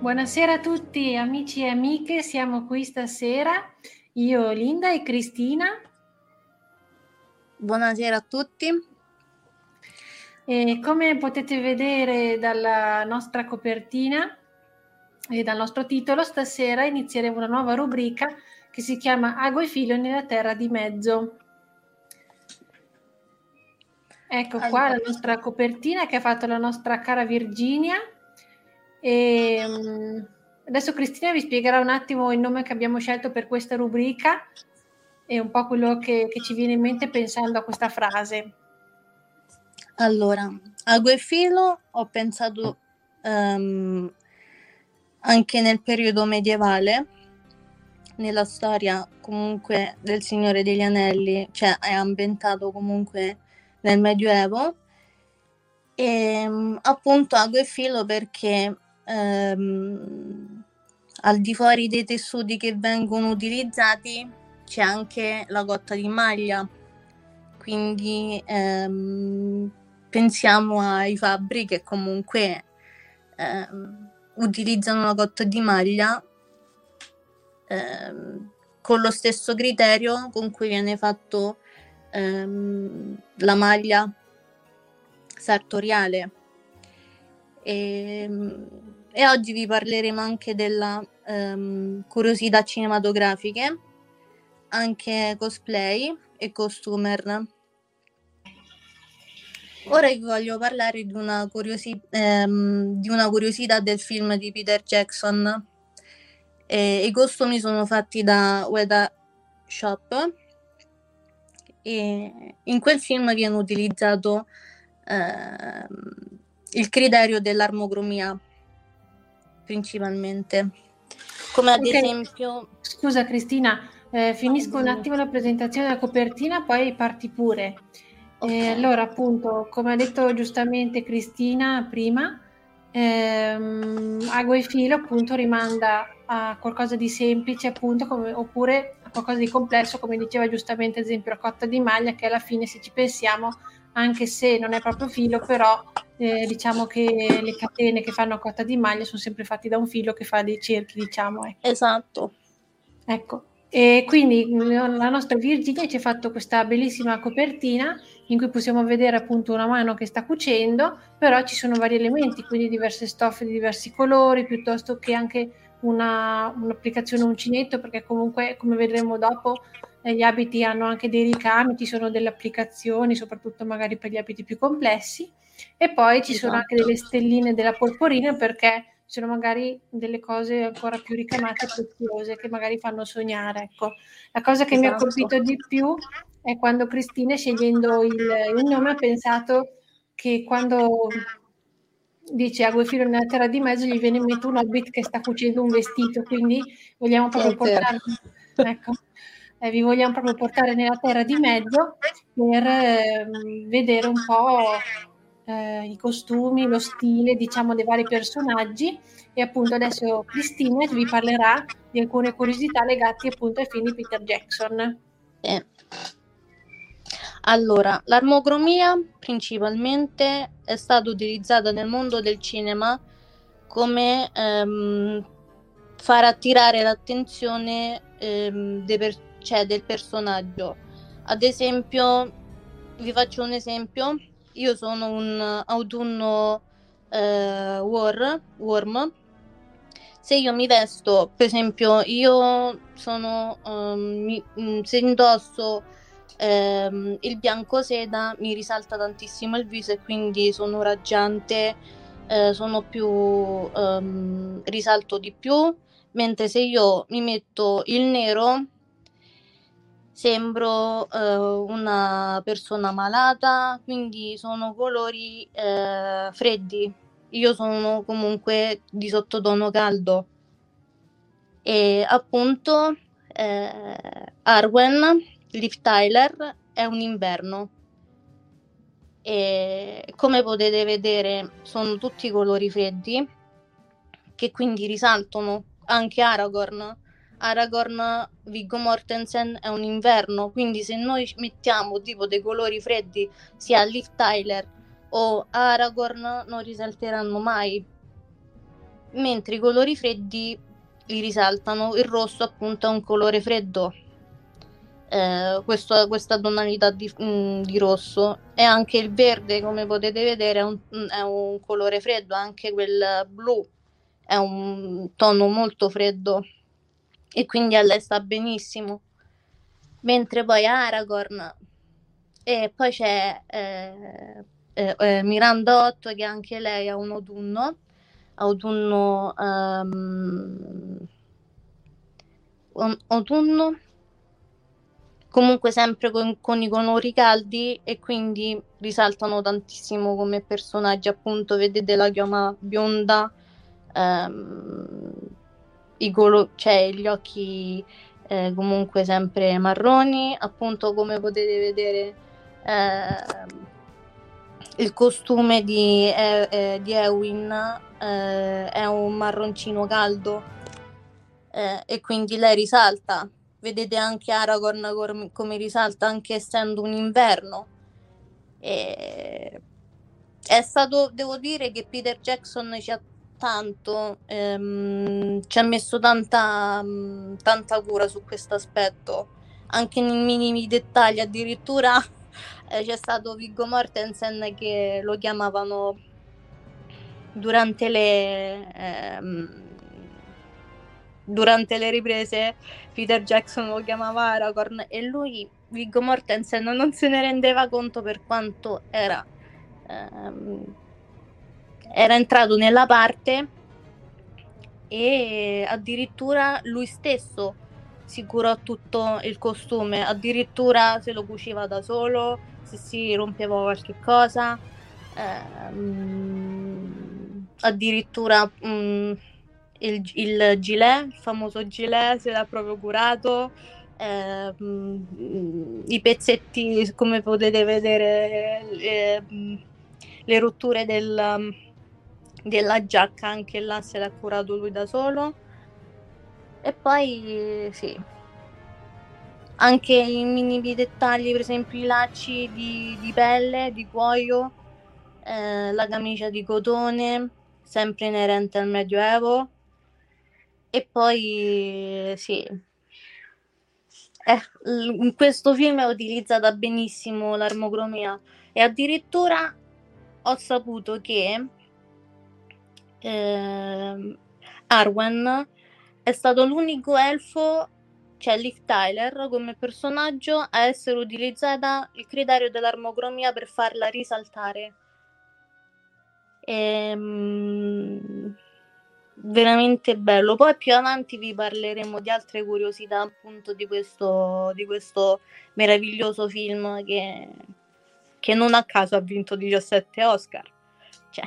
Buonasera a tutti amici e amiche, siamo qui stasera, io Linda e Cristina. Buonasera a tutti. E come potete vedere dalla nostra copertina e dal nostro titolo, stasera inizieremo una nuova rubrica che si chiama Ago e filo nella terra di mezzo. Ecco qua la nostra copertina che ha fatto la nostra cara Virginia e, um, adesso Cristina vi spiegherà un attimo il nome che abbiamo scelto per questa rubrica e un po' quello che, che ci viene in mente pensando a questa frase. Allora, a filo ho pensato um, anche nel periodo medievale, nella storia comunque del Signore degli Anelli, cioè è ambientato comunque nel Medioevo. E um, appunto ago e filo perché ehm, al di fuori dei tessuti che vengono utilizzati c'è anche la cotta di maglia, quindi ehm, pensiamo ai fabbri che comunque ehm, utilizzano la cotta di maglia ehm, con lo stesso criterio con cui viene fatto ehm, la maglia sartoriale. E, ehm, e oggi vi parleremo anche della um, curiosità cinematografiche, anche cosplay e costumer. Ora vi voglio parlare di una, curiosi- ehm, di una curiosità del film di Peter Jackson. E, I costumi sono fatti da Weta Shop e in quel film viene utilizzato eh, il criterio dell'armocromia principalmente. Come ad okay. esempio... Scusa Cristina, eh, finisco un attimo la presentazione della copertina, poi parti pure. Okay. Eh, allora, appunto, come ha detto giustamente Cristina prima, ehm, Ago e Filo appunto rimanda a qualcosa di semplice, appunto, come, oppure qualcosa di complesso, come diceva giustamente ad esempio la cotta di maglia, che alla fine se ci pensiamo, anche se non è proprio filo, però eh, diciamo che le catene che fanno cotta di maglia sono sempre fatte da un filo che fa dei cerchi, diciamo. Ecco. Esatto. Ecco, e quindi la nostra Virginia ci ha fatto questa bellissima copertina in cui possiamo vedere appunto una mano che sta cucendo, però ci sono vari elementi, quindi diverse stoffe di diversi colori, piuttosto che anche una, un'applicazione uncinetto, perché comunque come vedremo dopo eh, gli abiti hanno anche dei ricami, ci sono delle applicazioni, soprattutto magari per gli abiti più complessi, e poi ci esatto. sono anche delle stelline della porporina perché sono magari delle cose ancora più ricamate e preziose che magari fanno sognare. Ecco. La cosa che esatto. mi ha esatto. colpito di più è quando Cristina, scegliendo il, il nome, ha pensato che quando dice a filo nella terra di mezzo gli viene in mente un hobbit che sta cucendo un vestito, quindi vogliamo proprio portare, ecco, eh, vi vogliamo proprio portare nella terra di mezzo per eh, vedere un po' eh, i costumi, lo stile, diciamo, dei vari personaggi e appunto adesso Cristina vi parlerà di alcune curiosità legate appunto ai film di Peter Jackson. Eh. Allora, l'armocromia principalmente è stata utilizzata nel mondo del cinema come ehm, far attirare l'attenzione ehm, per- cioè del personaggio. Ad esempio, vi faccio un esempio, io sono un autunno eh, war, worm. Se io mi vesto, per esempio, io sono, um, mi, mm, se indosso um, il bianco seda, mi risalta tantissimo il viso e quindi sono raggiante, eh, sono più, um, risalto di più, mentre se io mi metto il nero, sembro eh, una persona malata, quindi sono colori eh, freddi. Io sono comunque di sottotono caldo. E appunto eh, Arwen, Liv Tyler, è un inverno. E come potete vedere sono tutti colori freddi che quindi risaltano anche Aragorn Aragorn Viggo Mortensen è un inverno, quindi se noi mettiamo tipo dei colori freddi sia a Liv Tyler o Aragorn non risalteranno mai, mentre i colori freddi li risaltano, il rosso appunto è un colore freddo, eh, questo, questa tonalità di, mh, mm, di, rosso. E anche il verde come potete vedere è un, è un colore freddo, anche quel blu è un tono molto freddo e quindi a lei sta benissimo. Mentre poi Aragorn e poi c'è eh, eh, eh, Miranda 8 che anche lei ha un autunno, autunno, um, un, autunno comunque sempre con, con, i colori caldi e quindi risaltano tantissimo come personaggi appunto vedete la chioma bionda um, i colo- cioè gli occhi eh, comunque sempre marroni, appunto come potete vedere eh, il costume di, eh, eh di Ewin eh, è un marroncino caldo eh, e quindi lei risalta. Vedete anche Aragorn come risalta anche essendo un inverno. E... È stato, devo dire che Peter Jackson ci ha tanto, ehm, ci ha messo tanta, mm, tanta cura su questo aspetto, anche nei minimi dettagli, addirittura eh, c'è stato Viggo Mortensen che lo chiamavano durante le, ehm, durante le riprese, Peter Jackson lo chiamava Aragorn e lui, Viggo Mortensen, non se ne rendeva conto per quanto era... Ehm, era entrato nella parte e addirittura lui stesso si curò tutto il costume, addirittura se lo cuciva da solo, se si rompeva qualche cosa, ehm, addirittura mm, il, il gilet, il famoso gilet se l'ha proprio curato, ehm, i pezzetti come potete vedere, le, le rotture del della giacca anche là se l'ha curato lui da solo. E poi sì. Anche i minimi dettagli, per esempio i lacci di, di pelle, di cuoio, eh, la camicia di cotone, sempre inerente al Medioevo. E poi sì, eh, in questo film è utilizzata benissimo l'armocromia. E addirittura ho saputo che eh, Arwen è stato l'unico elfo, cioè Liv Tyler come personaggio, a essere utilizzata il criterio dell'armocromia per farla risaltare. Ehm, veramente bello. Poi più avanti vi parleremo di altre curiosità appunto di questo, di questo meraviglioso film che, che non a caso ha vinto 17 Oscar. Cioè,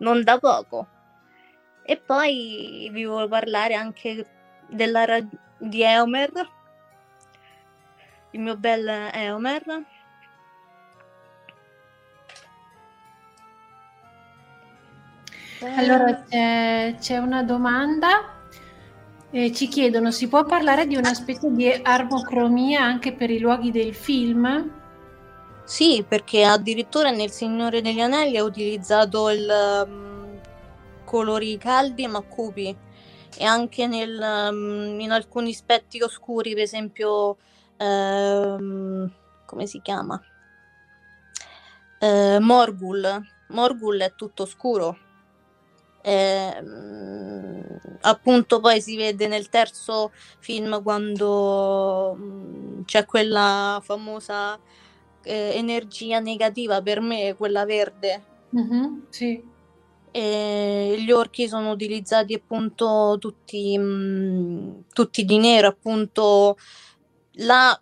non da poco. E poi vi voglio parlare anche della di Eomer, il mio bel Eomer. Allora c'è, c'è una domanda. Eh, ci chiedono: si può parlare di una specie di armocromia anche per i luoghi del film? Sì, perché addirittura nel Signore degli Anelli ha utilizzato il um, colori caldi ma cupi e anche nel, um, in alcuni aspetti oscuri, per esempio, um, come si chiama? Uh, Morgul. Morgul è tutto scuro. Eh, appunto poi si vede nel terzo film quando mh, c'è quella famosa eh, energia negativa per me, quella verde. Mm-hmm, sì. E gli orchi sono utilizzati appunto tutti, mh, mm, tutti di nero, appunto là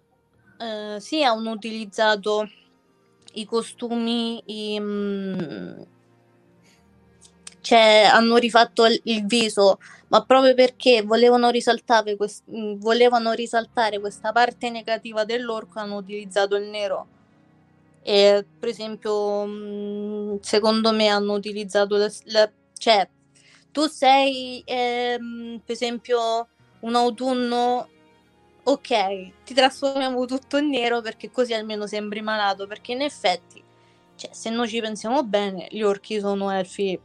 eh, sì hanno utilizzato i costumi, i, mh, mm, cioè hanno rifatto il, viso, ma proprio perché volevano risaltare, quest- mm, volevano risaltare questa parte negativa dell'orco hanno utilizzato il nero e, per esempio, mm, secondo me hanno utilizzato la, la cioè tu sei ehm, per esempio un autunno ok ti trasformiamo tutto in nero perché così almeno sembri malato perché in effetti cioè, se noi ci pensiamo bene gli orchi sono elfi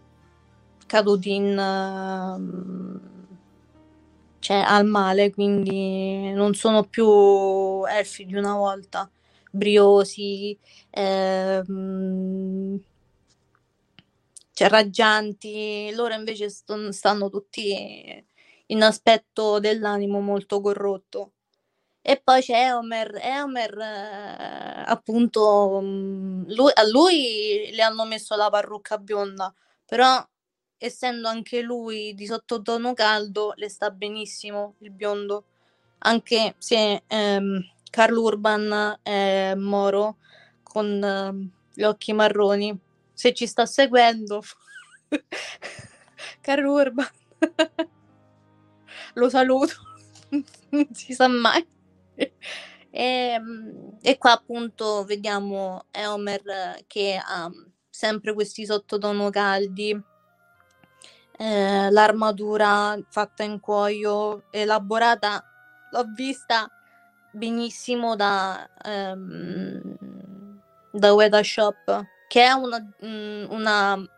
caduti in uh, cioè al male quindi non sono più elfi di una volta briosi, ehm, cioè raggianti, loro invece st- stanno tutti in aspetto dell'animo molto corrotto. E poi c'è Eomer, Eomer eh, appunto, mm, lui, a lui le hanno messo la parrucca bionda, però essendo anche lui di sottotono caldo, le sta benissimo il biondo, anche se ehm, Carl Urban e Moro con uh, gli occhi marroni. Se ci sta seguendo, Carl Urban, lo saluto, non si sa mai. E, ehm, e, qua appunto vediamo Eomer che ha sempre questi sottotono caldi, eh, l'armatura fatta in cuoio, elaborata, l'ho vista benissimo da, um, da Weta Shop, che è una, um, una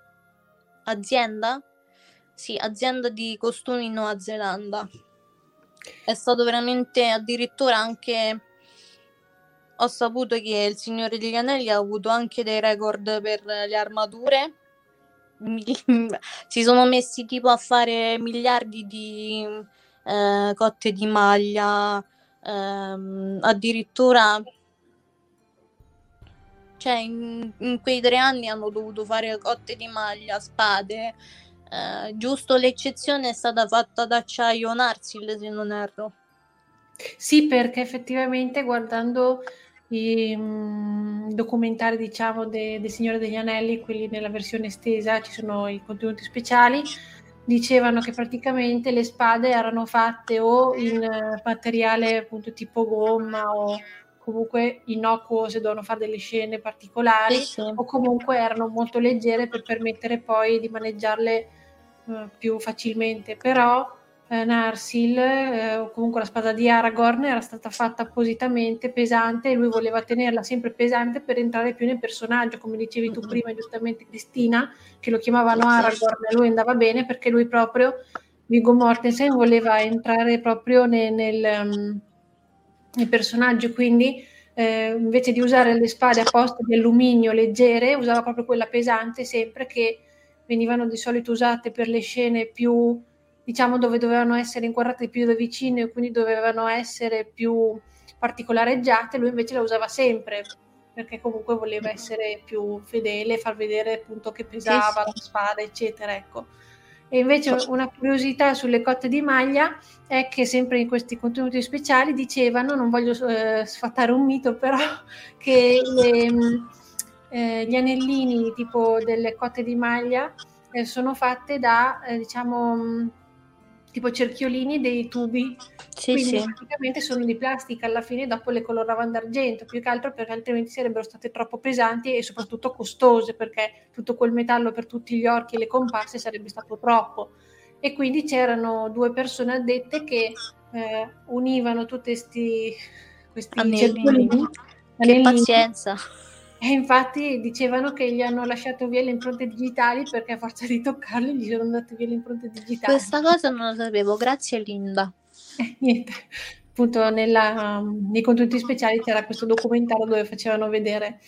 azienda, sì, azienda di costumi in Nuova Zelanda. È stato veramente addirittura anche ho saputo che il Signore degli Anelli ha avuto anche dei record per le armature. si sono messi tipo a fare miliardi di eh, cotte di maglia, ehm, addirittura cioè in, in, quei tre anni hanno dovuto fare cotte di maglia, spade. Eh, giusto l'eccezione è stata fatta d'acciaio Narsil, se non erro. Sì, perché effettivamente guardando i mh, documentari, diciamo, del de Signore degli Anelli, quelli nella versione estesa, ci sono i contenuti speciali dicevano che praticamente le spade erano fatte o in eh, materiale appunto tipo gomma o comunque innocuo se dovevano fare delle scene particolari sì, sì. o comunque erano molto leggere per permettere poi di maneggiarle uh, più facilmente però eh, Narsil, eh, o comunque la spada di Aragorn, era stata fatta appositamente pesante e lui voleva tenerla sempre pesante per entrare più nel personaggio, come dicevi tu prima giustamente Cristina, che lo chiamavano Aragorn e lui andava bene perché lui proprio, Viggo Mortensen, voleva entrare proprio nel, nel, um, nel personaggio, quindi eh, invece di usare le spade a posto di alluminio leggere, usava proprio quella pesante sempre che venivano di solito usate per le scene più diciamo dove dovevano essere inquadrate più da vicino e quindi dovevano essere più particolareggiate, lui invece la usava sempre perché comunque voleva essere più fedele, far vedere appunto che pesava sì, sì. la spada, eccetera, ecco. E invece una curiosità sulle cotte di maglia è che sempre in questi contenuti speciali dicevano, non voglio eh, sfatare un mito, però che le, eh, gli anellini tipo delle cotte di maglia eh, sono fatte da, eh, diciamo, tipo cerchiolini dei tubi, sì, quindi sì. praticamente sono di plastica alla fine dopo le coloravano d'argento, più che altro perché altrimenti sarebbero state troppo pesanti e soprattutto costose perché tutto quel metallo per tutti gli orchi e le comparse sarebbe stato troppo e quindi c'erano due persone addette che eh, univano tutti questi, questi cerchiolini. Che pazienza! E infatti dicevano che gli hanno lasciato via le impronte digitali perché a forza di toccarli gli sono andate via le impronte digitali. Questa cosa non la sapevo, grazie Linda. Eh, niente, appunto nella, nei contenuti speciali c'era questo documentario dove facevano vedere,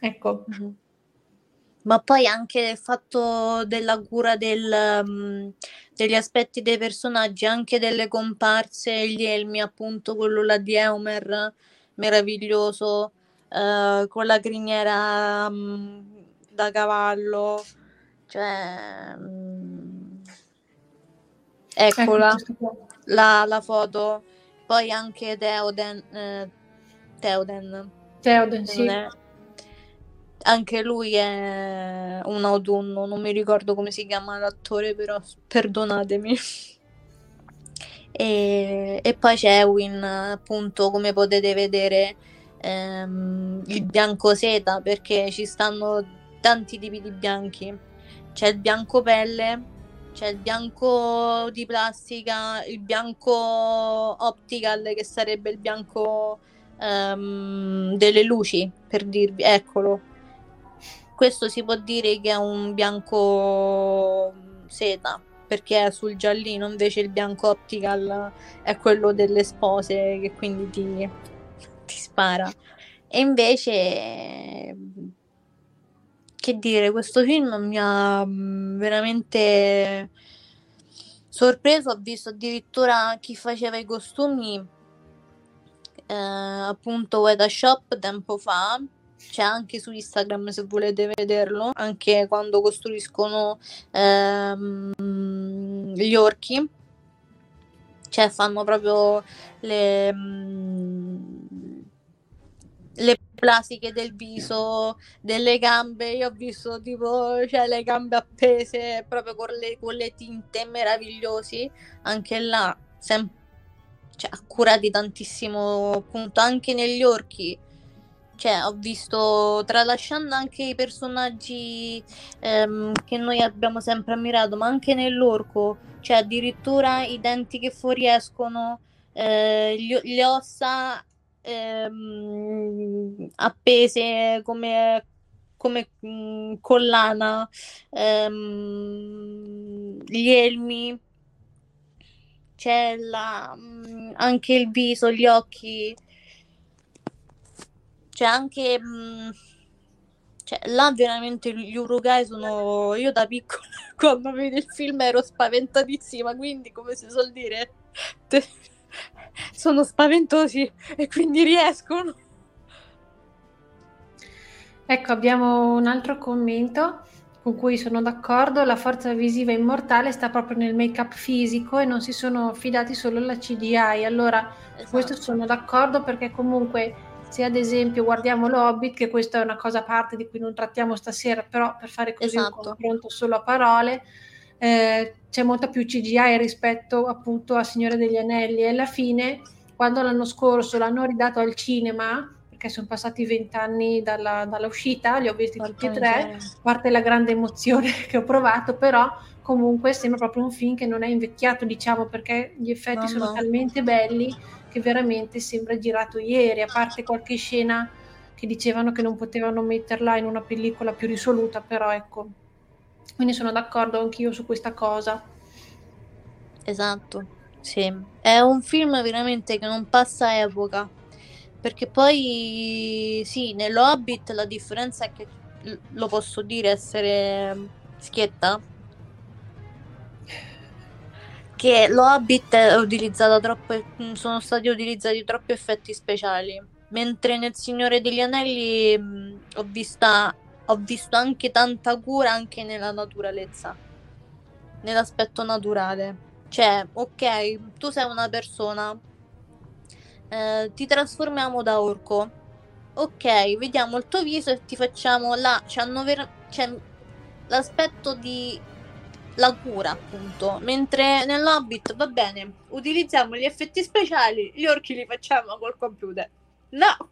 ecco. Mm-hmm. Ma poi anche il fatto della cura del, um, degli aspetti dei personaggi, anche delle comparse, gli elmi, appunto quello là di Eumer, meraviglioso eh, con la criniera mm, da cavallo, cioè mm, eccola ecco, la, la, foto, poi anche Teoden, eh, Teoden, Teoden sì. È, anche lui è un autunno, non mi ricordo come si chiama l'attore, però perdonatemi. E, e poi c'è Ewin, appunto, come potete vedere, ehm, il bianco seta perché ci stanno tanti tipi di bianchi. C'è il bianco pelle, c'è il bianco di plastica, il bianco optical che sarebbe il bianco ehm, delle luci, per dirvi, eccolo. Questo si può dire che è un bianco seta perché è sul giallino, invece il bianco optical è quello delle spose che quindi ti, ti spara. E invece, che dire, questo film mi ha mm, veramente sorpreso. Ho visto addirittura chi faceva i costumi, eh, appunto, Weta Shop tempo fa. C'è anche su Instagram se volete vederlo, anche quando costruiscono ehm, gli orchi. Cioè fanno proprio le, mm, le plastiche del viso, delle gambe. Io ho visto tipo cioè, le gambe appese proprio con le, con le tinte meravigliosi. Anche là, sem- cioè, accurati tantissimo, appunto, anche negli orchi. Cioè, ho visto, tralasciando anche i personaggi ehm, che noi abbiamo sempre ammirato, ma anche nell'orco, cioè addirittura i denti che fuoriescono, eh, gli, le ossa ehm, appese come, come mh, collana, ehm, gli elmi, c'è la, mh, anche il viso, gli occhi, c'è anche... Mh, cioè, là veramente gli urugai sono. Io da piccola, quando vedo il film, ero spaventatissima. Quindi, come si suol dire, te, sono spaventosi e quindi riescono. Ecco, abbiamo un altro commento con cui sono d'accordo. La forza visiva immortale sta proprio nel make-up fisico e non si sono fidati solo alla CGI. Allora, esatto. questo sono d'accordo perché comunque se ad esempio guardiamo l'Hobbit, che questa è una cosa a parte di cui non trattiamo stasera, però per fare così esatto. un confronto solo a parole, eh, c'è molta più CGI rispetto appunto a Signore degli Anelli e alla fine quando l'anno scorso l'hanno ridato al cinema perché sono passati vent'anni dalla, dalla, uscita, li ho visti tutti e tre, a parte la grande emozione che ho provato, però comunque sembra proprio un film che non è invecchiato, diciamo, perché gli effetti No, sono no. talmente belli che veramente sembra girato ieri, a parte qualche scena che dicevano che non potevano metterla in una pellicola più risoluta, però ecco. Quindi sono d'accordo anch'io su questa cosa. Esatto, sì. È un film veramente che non passa epoca. Perché poi, sì, nello Hobbit la differenza è che, lo posso dire, essere mm, schietta, che lo Hobbit è utilizzato troppo, mm, sono stati utilizzati troppi effetti speciali. Mentre nel Signore degli Anelli mh, ho vista, ho visto anche tanta cura anche nella naturalezza, nell'aspetto naturale. Cioè, ok, tu sei una persona, eh, ti trasformiamo da orco. Ok, vediamo il tuo viso e ti facciamo là. C'hanno ver- c'è l'aspetto di la cura, appunto. Mentre nell'Hobbit va bene, utilizziamo gli effetti speciali, gli orchi li facciamo col computer. No!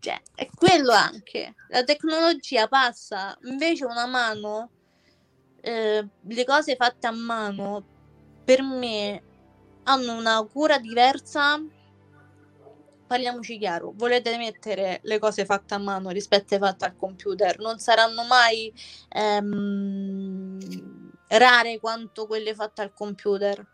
Cioè, è quello anche. La tecnologia passa, invece una mano, eh, le cose fatte a mano, per me, hanno una cura diversa. Parliamoci chiaro, volete mettere le cose fatte a mano rispetto alle fatte al computer, non saranno mai ehm, rare quanto quelle fatte al computer.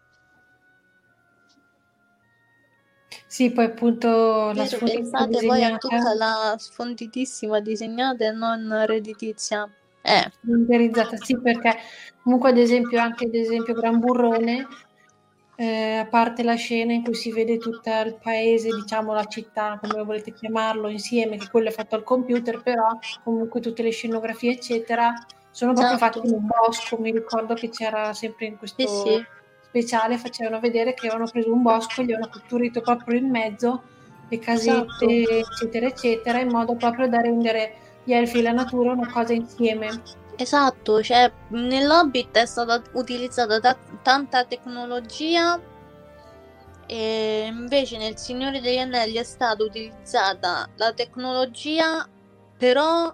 Sì, poi appunto la sfondita pensate a disegnata, tutta la sfonditissima disegnata e non redditizia. Eh, renderizzata, sì, perché comunque ad esempio anche ad esempio Gran Burrone, eh, a parte la scena in cui si vede tutto il paese, diciamo la città, come volete chiamarlo, insieme, che quello è fatto al computer, però comunque tutte le scenografie, eccetera, sono proprio Esatto. fatte in un bosco. Mi ricordo che c'era sempre in questo sì, sì, speciale, facevano vedere che avevano preso un bosco, gli avevano costruito proprio in mezzo le casette, esatto. eccetera, eccetera, in modo proprio da rendere gli elfi e la natura una cosa insieme. Esatto, cioè nell'Hobbit è stata utilizzata ta- tanta tecnologia e invece nel Signore degli Anelli è stata utilizzata la tecnologia però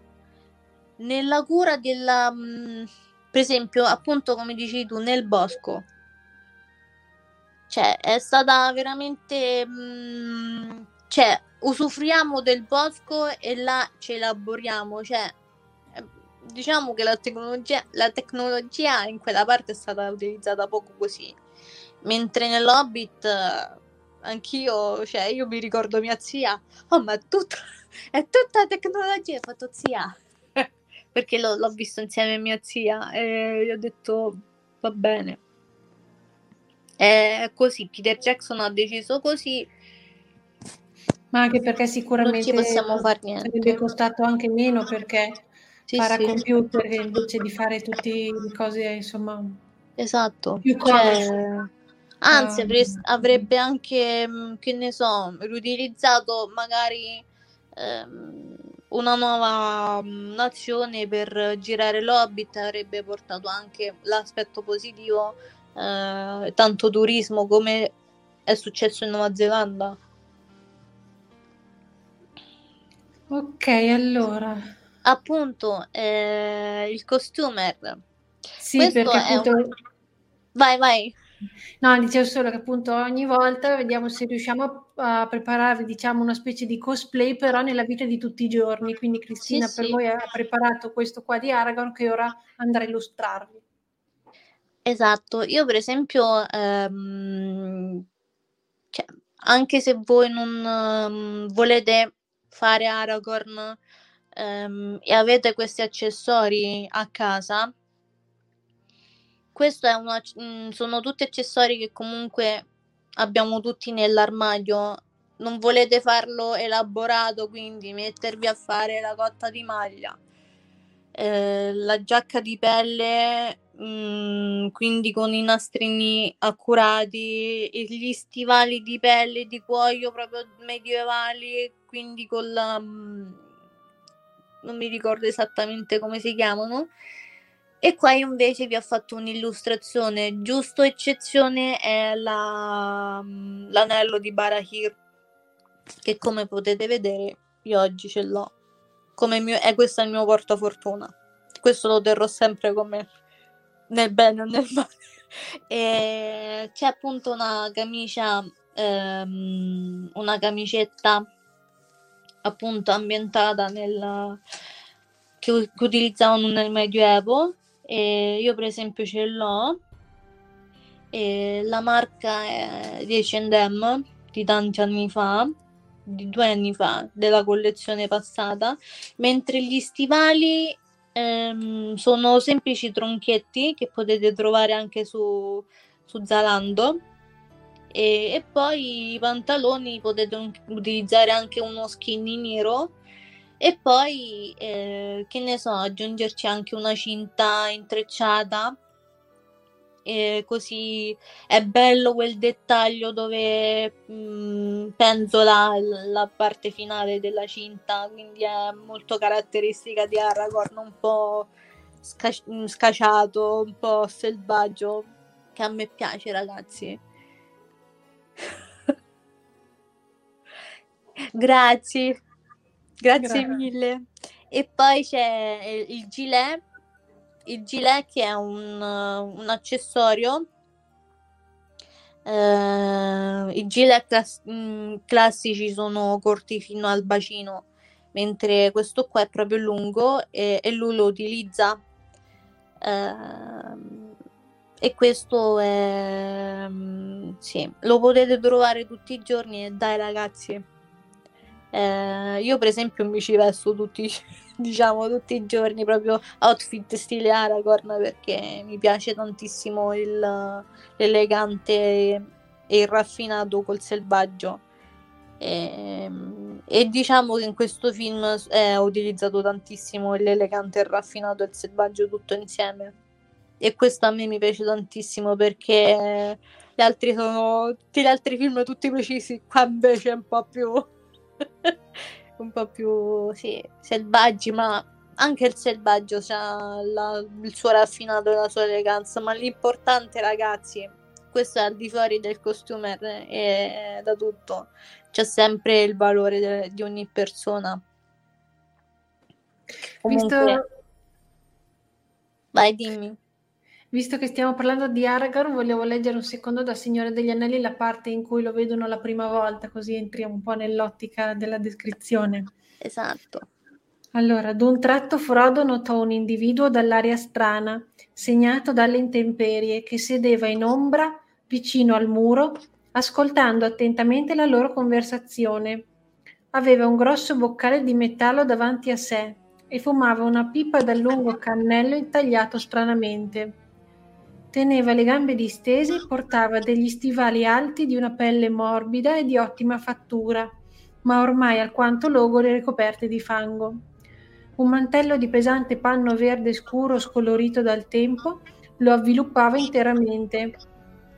nella cura della... mh, per esempio, appunto come dici tu, nel bosco. Cioè, è stata veramente... mh, cioè, usufruiamo del bosco e là ci elaboriamo, cioè eh, diciamo che la tecnologia, la tecnologia in quella parte è stata utilizzata poco così, mentre nell'Hobbit anch'io, cioè io mi ricordo mia zia, oh ma tutto, è tutta tecnologia, ho fatto zia, perché l'ho, l'ho visto insieme a mia zia e gli ho detto va bene. È così, Peter Jackson ha deciso così, Ma anche perché non ci sicuramente possiamo sarebbe niente. costato anche meno perché Sì, fare a sì, computer invece di fare tutte le cose insomma esatto. più. Cioè, anzi, Ah, avre- avrebbe anche, mh, che ne so, riutilizzato magari ehm, una nuova mh, nazione per girare l'Hobbit, avrebbe portato anche l'aspetto positivo, eh, tanto turismo come è successo in Nuova Zelanda. Ok, allora. Appunto, eh, il costumer. Sì, Questo perché è un... appunto Vai, vai. No, dicevo solo che appunto ogni volta vediamo se riusciamo a, a preparare, diciamo, una specie di cosplay, però nella vita di tutti i giorni. Quindi Sì, Cristina per sì. voi ha preparato questo qua di Aragorn che ora andrà a illustrarvi. Esatto, io per esempio, ehm, cioè, anche se voi non ehm, volete fare Aragorn ehm, e avete questi accessori a casa, questo è una, mm, sono tutti accessori che comunque abbiamo tutti nell'armadio. Non volete farlo elaborato, quindi mettervi a fare la cotta di maglia, eh, la giacca di pelle, mm, quindi con i nastrini accurati, gli stivali di pelle di cuoio proprio medievali, quindi con la... mm, non mi ricordo esattamente come si chiamano. E qua invece vi ho fatto un'illustrazione, giusto eccezione è la, mm, l'anello di Barahir, che come potete vedere io oggi ce l'ho. Come mio, e questo è il mio portafortuna. Questo lo terrò sempre con me. Nel bene o nel male. E c'è appunto una camicia, ehm, una camicetta appunto ambientata nel che, che utilizzavano nel Medioevo. E io per esempio ce l'ho. E la marca è di H&M di tanti anni fa di due anni fa della collezione passata. Mentre gli stivali ehm, sono semplici tronchetti che potete trovare anche su, su Zalando. E, e, poi i pantaloni potete utilizzare anche uno skinny nero. E poi eh, che ne so aggiungerci anche una cinta intrecciata e così è bello quel dettaglio dove mh, mm, penzola la parte finale della cinta, quindi è molto caratteristica di Aragorn, un po' sca- scacciato, un po' selvaggio, che a me piace ragazzi. grazie, grazie, grazie mille. E poi c'è il gilet il gilet che è un, un accessorio eh, i gilet class- mm, classici sono corti fino al bacino mentre questo qua è proprio lungo e, e lui lo utilizza. Eh, e questo è mm, sì, lo potete trovare tutti i giorni e dai ragazzi eh, io per esempio mi ci vesto tutti, diciamo, tutti i giorni proprio outfit stile Aragorn perché mi piace tantissimo il, l'elegante e, il raffinato col selvaggio. E, e, diciamo che in questo film è utilizzato tantissimo l'elegante, il raffinato e il selvaggio tutto insieme. E questo a me mi piace tantissimo perché gli altri sono tutti gli altri film tutti precisi, qua invece è un po' più un po' più sì, selvaggi, ma anche il selvaggio ha il suo raffinato e la sua eleganza, ma l'importante ragazzi, questo è al di fuori del costume e da tutto, c'è sempre il valore de- di ogni persona. Comunque... Visto... Vai, dimmi. Visto che stiamo parlando di Aragorn, volevo leggere un secondo da Signore degli Anelli la parte in cui lo vedono la prima volta, così entriamo un po' nell'ottica della descrizione. Esatto. Allora, ad un tratto Frodo notò un individuo dall'aria strana, segnato dalle intemperie, che sedeva in ombra vicino al muro, ascoltando attentamente la loro conversazione. Aveva un grosso boccale di metallo davanti a sé e fumava una pipa dal lungo cannello intagliato stranamente. Teneva le gambe distese e portava degli stivali alti di una pelle morbida e di ottima fattura, ma ormai alquanto logore e ricoperte di fango. Un mantello di pesante panno verde scuro scolorito dal tempo lo avviluppava interamente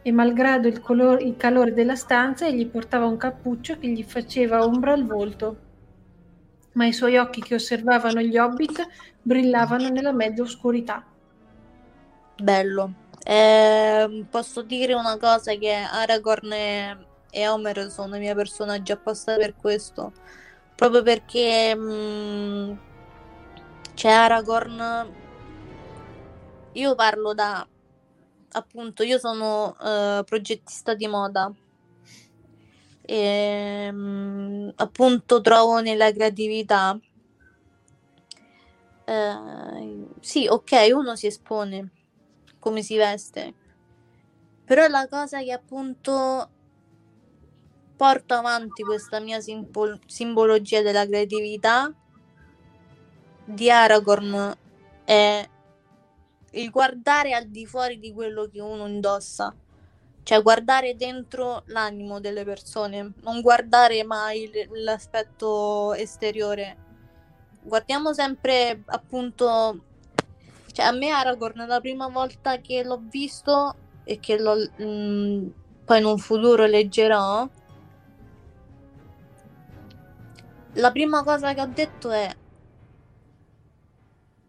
e malgrado il, color- il calore della stanza egli portava un cappuccio che gli faceva ombra al volto. Ma i suoi occhi che osservavano gli hobbit brillavano nella mezza oscurità. Bello. Eh, posso dire una cosa che Aragorn e, e Homer sono i miei personaggi apposta per questo. Proprio perché mh, mm, c'è Aragorn. Io parlo da appunto, io sono uh, progettista di moda. E mh, mm, appunto trovo nella creatività. Uh, sì, ok, uno si espone come si veste. Però la cosa che appunto porto avanti questa mia simbol- simbologia della creatività di Aragorn è il guardare al di fuori di quello che uno indossa, cioè guardare dentro l'animo delle persone, non guardare mai l'aspetto esteriore. Guardiamo sempre appunto cioè, a me Aragorn la prima volta che l'ho visto e che l'ho, mh, mm, poi in un futuro leggerò, la prima cosa che ho detto è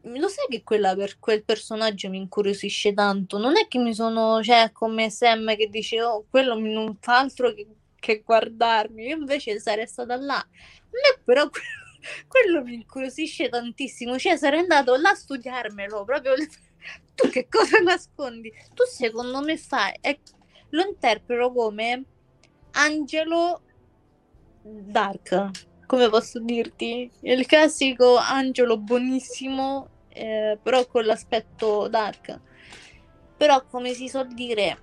lo sai che quella per quel personaggio mi incuriosisce tanto? Non è che mi sono, cioè, come Sam che dice, oh, quello non fa altro che, che guardarmi, io invece sarei stata là. A me però quello, quello mi incuriosisce tantissimo, cioè sarei andato là a studiarmelo, proprio tu che cosa nascondi? Tu secondo me fai, è, lo interpreto come Angelo Dark, come posso dirti? Il classico Angelo buonissimo, eh, però con l'aspetto dark. Però come si suol dire,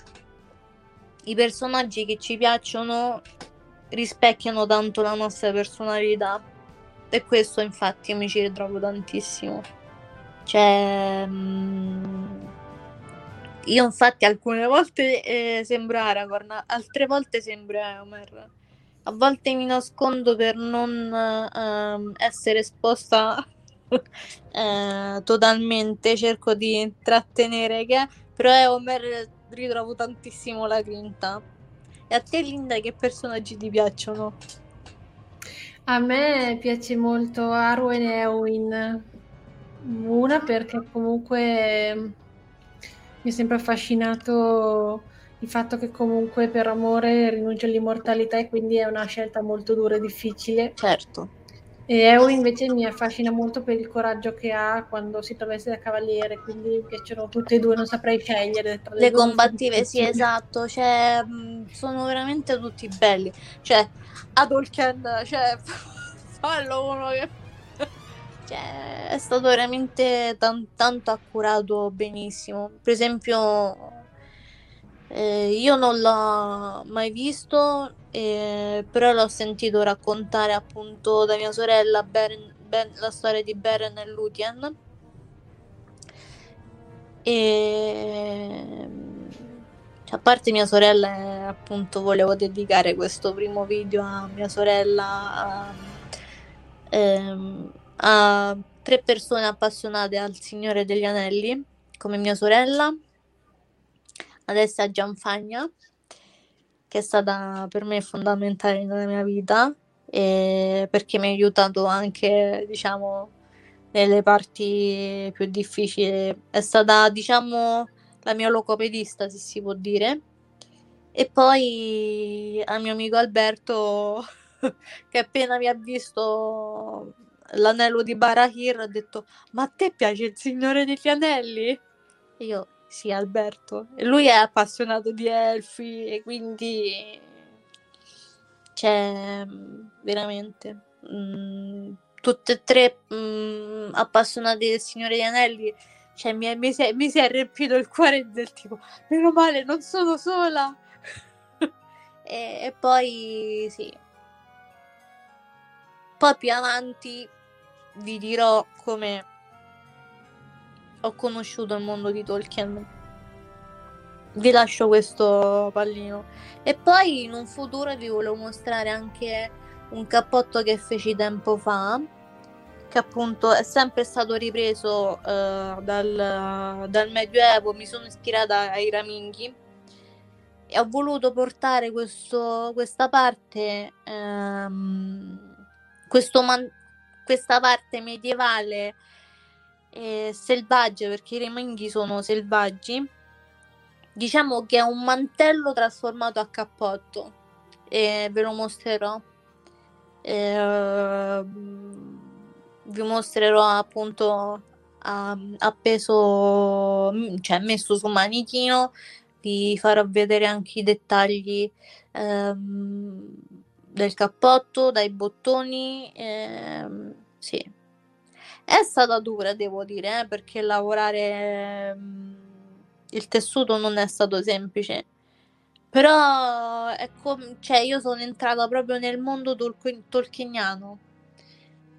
i personaggi che ci piacciono rispecchiano tanto la nostra personalità e questo infatti mi ci ritrovo tantissimo. Cioè, mh, io infatti alcune volte eh, sembro Aragorn, altre volte sembro Eomer. A volte mi nascondo per non eh, essere esposta eh, totalmente, cerco di trattenere che però Eomer ritrovo tantissimo la grinta. E a te Linda che personaggi ti piacciono? A me piace molto Arwen e Eowyn. Una perché comunque mi è sempre affascinato il fatto che comunque per amore rinuncia all'immortalità e quindi è una scelta molto dura e difficile. Certo. E Eowyn invece mi affascina molto per il coraggio che ha quando si traveste da cavaliere, quindi mi piacciono tutte e due, non saprei scegliere. Le, le combattive, sì, esatto, cioè, sono veramente tutti belli. Cioè, Adolken, cioè, fallo uno che cioè, è stato veramente tan- tanto accurato benissimo. Per esempio, eh, io non l'ho mai visto, eh, però l'ho sentito raccontare appunto da mia sorella Beren, ben, la storia di Beren e Lutien. E a parte mia sorella, appunto, volevo dedicare questo primo video a mia sorella. A, ehm, a tre persone appassionate al Signore degli Anelli, come mia sorella, adesso a Gianfagna, che è stata per me fondamentale nella mia vita, perché mi ha aiutato anche, diciamo, nelle parti più difficili. È stata, diciamo, la mia locopedista, se si può dire. E poi al mio amico Alberto, che appena mi ha visto l'anello di Barahir ha detto ma a te piace il Signore degli Anelli? E io sì Alberto. Lui è appassionato di elfi e quindi c'è mm, veramente mh, mm, tutte e tre mh, mm, appassionati del Signore degli Anelli. Cioè mi, mi, si è, mi si è riempito il cuore del tipo meno male non sono sola. E, e poi sì. Poi più avanti vi dirò come ho conosciuto il mondo di Tolkien. Vi lascio questo pallino. E poi in un futuro vi volevo mostrare anche un cappotto che feci tempo fa, che appunto è sempre stato ripreso uh, dal, dal, Medioevo, mi sono ispirata ai Raminghi e ho voluto portare questo, questa parte, um, questo man- questa parte medievale eh, selvaggia, perché i reminghi sono selvaggi, diciamo che è un mantello trasformato a cappotto e ve lo mostrerò. Eh, vi mostrerò appunto appeso, cioè messo su manichino, vi farò vedere anche i dettagli ehm, del cappotto, dai bottoni. Ehm, sì. È stata dura, devo dire, eh, perché lavorare ehm, il tessuto non è stato semplice. Però è com- cioè, io sono entrata proprio nel mondo tol- tolkieniano.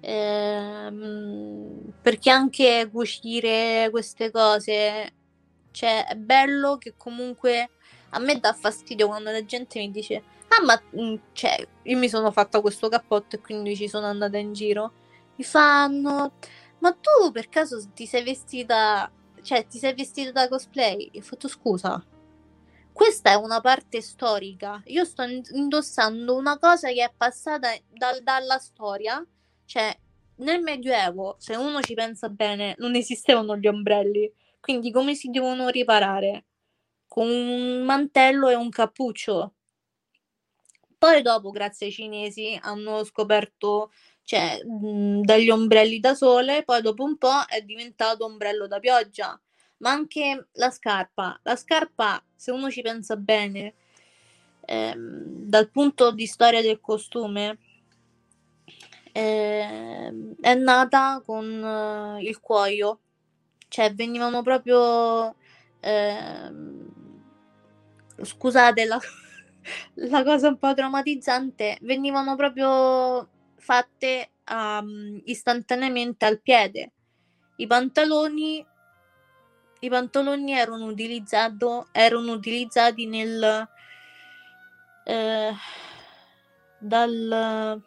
Ehm, perché anche cucire queste cose, cioè, è bello che comunque a me dà fastidio quando la gente mi dice ah ma mm, cioè, io mi sono fatta questo cappotto e quindi ci sono andata in giro. Mi fanno, ma tu per caso ti sei vestita, cioè ti sei vestita da cosplay? E ho fatto scusa. Questa è una parte storica. Io sto indossando una cosa che è passata da, dalla storia. Cioè, nel Medioevo, se uno ci pensa bene, non esistevano gli ombrelli. Quindi come si devono riparare? Con un mantello e un cappuccio. Poi dopo, grazie ai cinesi, hanno scoperto cioè, mh, dagli ombrelli da sole, poi dopo un po' è diventato ombrello da pioggia. ma anche la scarpa. La scarpa, se uno ci pensa bene, ehm, dal punto di storia del costume, ehm, è nata con eh, il cuoio, cioè venivano proprio... ehm, scusate la, la cosa un po' traumatizzante, venivano proprio fatte um, istantaneamente al piede. I pantaloni, i pantaloni erano, erano utilizzati nel eh, dal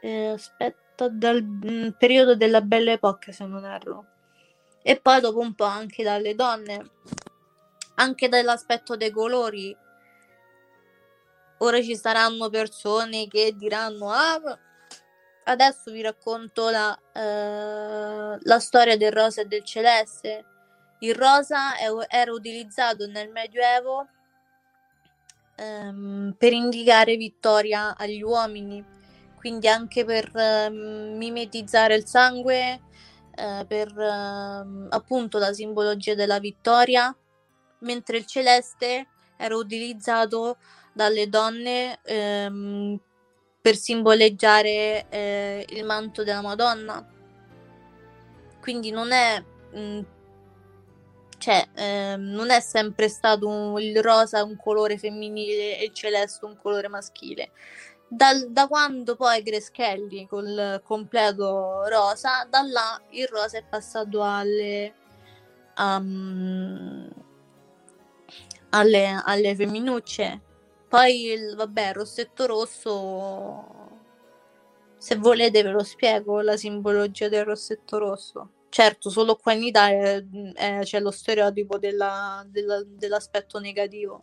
eh, aspetta dal mm, periodo della Belle Époque se non erro. E poi dopo un po' anche dalle donne. Anche dall'aspetto dei colori ora ci saranno persone che diranno ah adesso vi racconto la, eh, la storia del rosa e del celeste. Il rosa è, era utilizzato nel medioevo ehm, per indicare vittoria agli uomini, quindi anche per ehm, mimetizzare il sangue, eh, per ehm, appunto la simbologia della vittoria, mentre il celeste era utilizzato dalle donne ehm, per simboleggiare eh, il manto della Madonna. Quindi non è mh, cioè, ehm, non è sempre stato un, il rosa un colore femminile e il celeste un colore maschile. Dal, da quando poi Grace Kelly col completo rosa, da là il rosa è passato alle, um, alle, alle femminucce. Poi il vabbè, rossetto rosso. Se volete ve lo spiego la simbologia del rossetto rosso. Certo, solo qua in Italia eh, c'è lo stereotipo della, della, dell'aspetto negativo.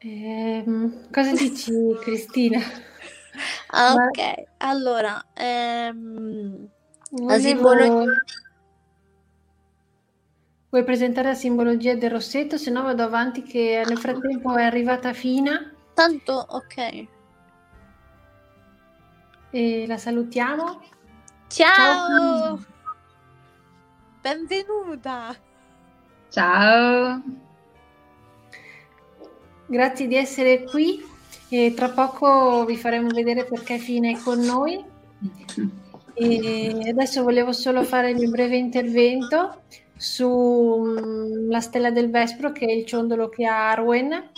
Ehm, cosa dici, Cristina? Ah, ok, allora, ehm, Volevo... la simbologia... Vuoi presentare la simbologia del rossetto? Se no vado avanti che nel frattempo è arrivata Fina. Tanto, ok e la salutiamo. Ciao! Ciao. Benvenuta! Ciao! Grazie di essere qui e tra poco vi faremo vedere perché Fine è con noi. E adesso volevo solo fare il mio breve intervento sulla mm, stella del Vespro che è il ciondolo che ha Arwen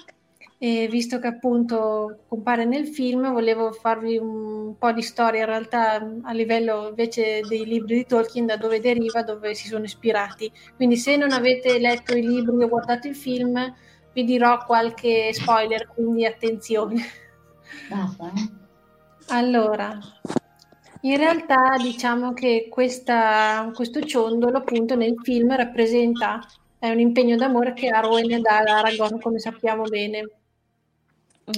e visto che appunto compare nel film, volevo farvi un po' di storia in realtà a livello invece dei libri di Tolkien, da dove deriva, dove si sono ispirati. Quindi se non avete letto i libri o guardato il film, vi dirò qualche spoiler, quindi attenzione. Allora, in realtà diciamo che questa, questo ciondolo appunto nel film rappresenta è un impegno d'amore che Arwen dà ad Aragorn, come sappiamo bene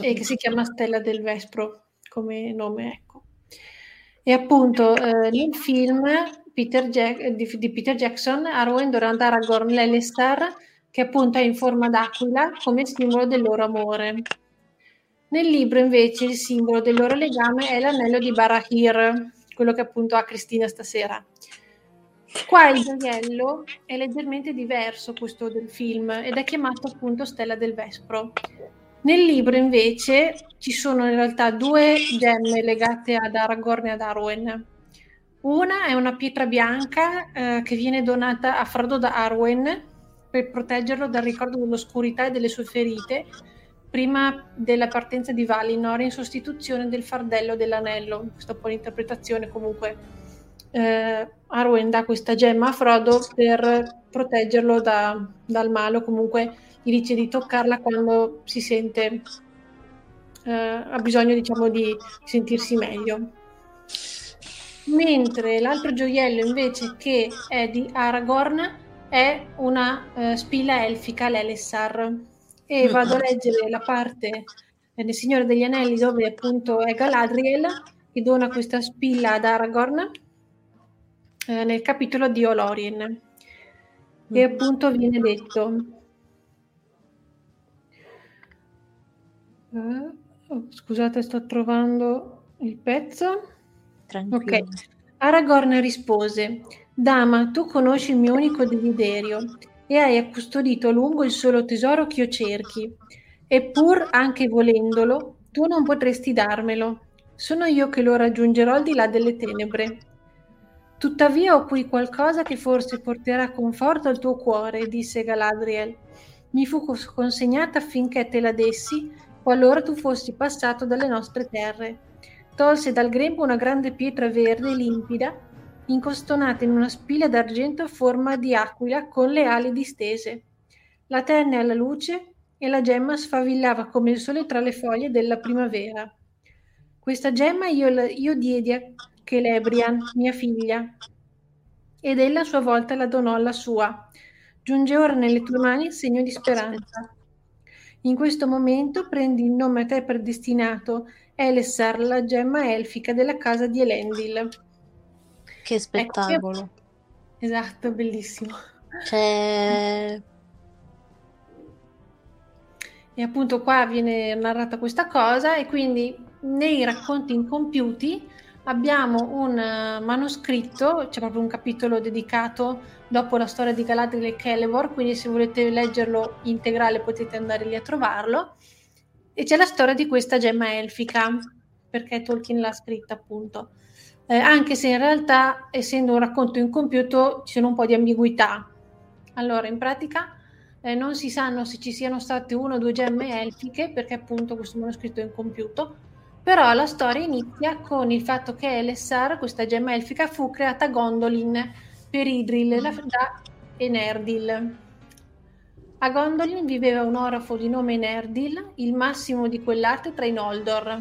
e che si chiama Stella del Vespro come nome, ecco. E appunto eh, nel film Peter Jack- di, di, Peter Jackson, Arwen dovrà andare a Gorn Lelestar, che appunto è in forma d'aquila come simbolo del loro amore. Nel libro invece il simbolo del loro legame è l'anello di Barahir, quello che appunto ha Cristina stasera. Qua il gioiello è leggermente diverso questo del film ed è chiamato appunto Stella del Vespro. Nel libro invece ci sono in realtà due gemme legate ad Aragorn e ad Arwen. Una è una pietra bianca eh, che viene donata a Frodo da Arwen per proteggerlo dal ricordo dell'oscurità e delle sue ferite prima della partenza di Valinor in sostituzione del fardello dell'anello. Questa è un po' l'interpretazione comunque. Eh, Arwen dà questa gemma a Frodo per proteggerlo da, dal male comunque gli dice di toccarla quando si sente, eh, ha bisogno diciamo di sentirsi meglio. Mentre l'altro gioiello invece che è di Aragorn è una eh, spilla elfica, l'Elessar. E vado a leggere la parte del Signore degli Anelli dove appunto è Galadriel che dona questa spilla ad Aragorn eh, nel capitolo di Olorien. E appunto viene detto Eh, oh, scusate, sto trovando il pezzo. Tranquillo. Ok. Aragorn rispose: Dama, tu conosci il mio unico desiderio e hai custodito a lungo il solo tesoro che io cerchi. Eppur, anche volendolo, tu non potresti darmelo. Sono io che lo raggiungerò al di là delle tenebre. Tuttavia ho qui qualcosa che forse porterà conforto al tuo cuore, disse Galadriel. Mi fu consegnata affinché te la dessi qualora tu fossi passato dalle nostre terre. Tolse dal grembo una grande pietra verde e limpida, incostonata in una spilla d'argento a forma di aquila con le ali distese. La tenne alla luce e la gemma sfavillava come il sole tra le foglie della primavera. Questa gemma io, io diedi a Celebrian, mia figlia, ed ella a sua volta la donò alla sua. Giunge ora nelle tue mani il segno di speranza. In questo momento prendi il nome a te predestinato, Elessar, la gemma elfica della casa di Elendil. Che spettacolo. Esatto, bellissimo. Cioè, E appunto qua viene narrata questa cosa e quindi nei racconti incompiuti abbiamo un eh, manoscritto, c'è proprio un capitolo dedicato dopo la storia di Galadriel e Celeborn, quindi se volete leggerlo integrale potete andare lì a trovarlo. E c'è la storia di questa gemma elfica, perché Tolkien l'ha scritta appunto. Eh, anche se in realtà, essendo un racconto incompiuto, ci sono un po' di ambiguità. Allora, in pratica eh, non si sanno se ci siano state una o due gemme elfiche, perché appunto questo manoscritto è incompiuto, però la storia inizia con il fatto che Elessar, questa gemma elfica, fu creata a Gondolin per Idril la- da Enerdil. A Gondolin viveva un orafo di nome Enerdil, il massimo di quell'arte tra i Noldor.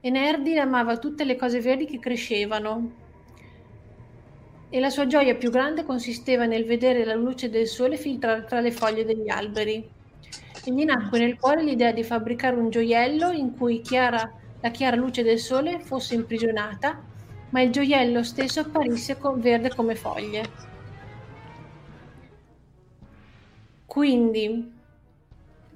Enerdil amava tutte le cose verdi che crescevano e la sua gioia più grande consisteva nel vedere la luce del sole filtrare tra le foglie degli alberi. E gli nacque nel cuore l'idea di fabbricare un gioiello in cui chiara- la chiara luce del sole fosse imprigionata, ma il gioiello stesso apparisse verde come foglie. Quindi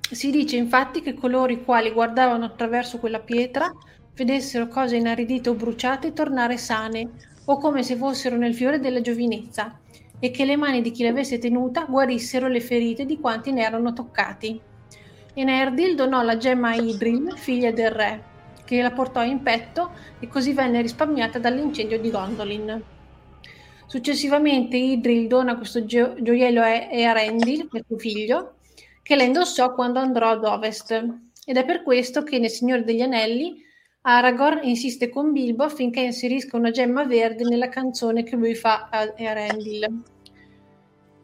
si dice infatti che coloro i quali guardavano attraverso quella pietra vedessero cose inaridite o bruciate tornare sane, o come se fossero nel fiore della giovinezza, e che le mani di chi l'avesse tenuta guarissero le ferite di quanti ne erano toccati. Enerdil donò la gemma a Idril, figlia del re, che la portò in petto e così venne risparmiata dall'incendio di Gondolin. Successivamente Idril dona questo gio- gioiello a Earendil, per suo figlio, che la indossò quando andrò ad ovest. Ed è per questo che nel Signore degli Anelli Aragorn insiste con Bilbo affinché inserisca una gemma verde nella canzone che lui fa a Earendil.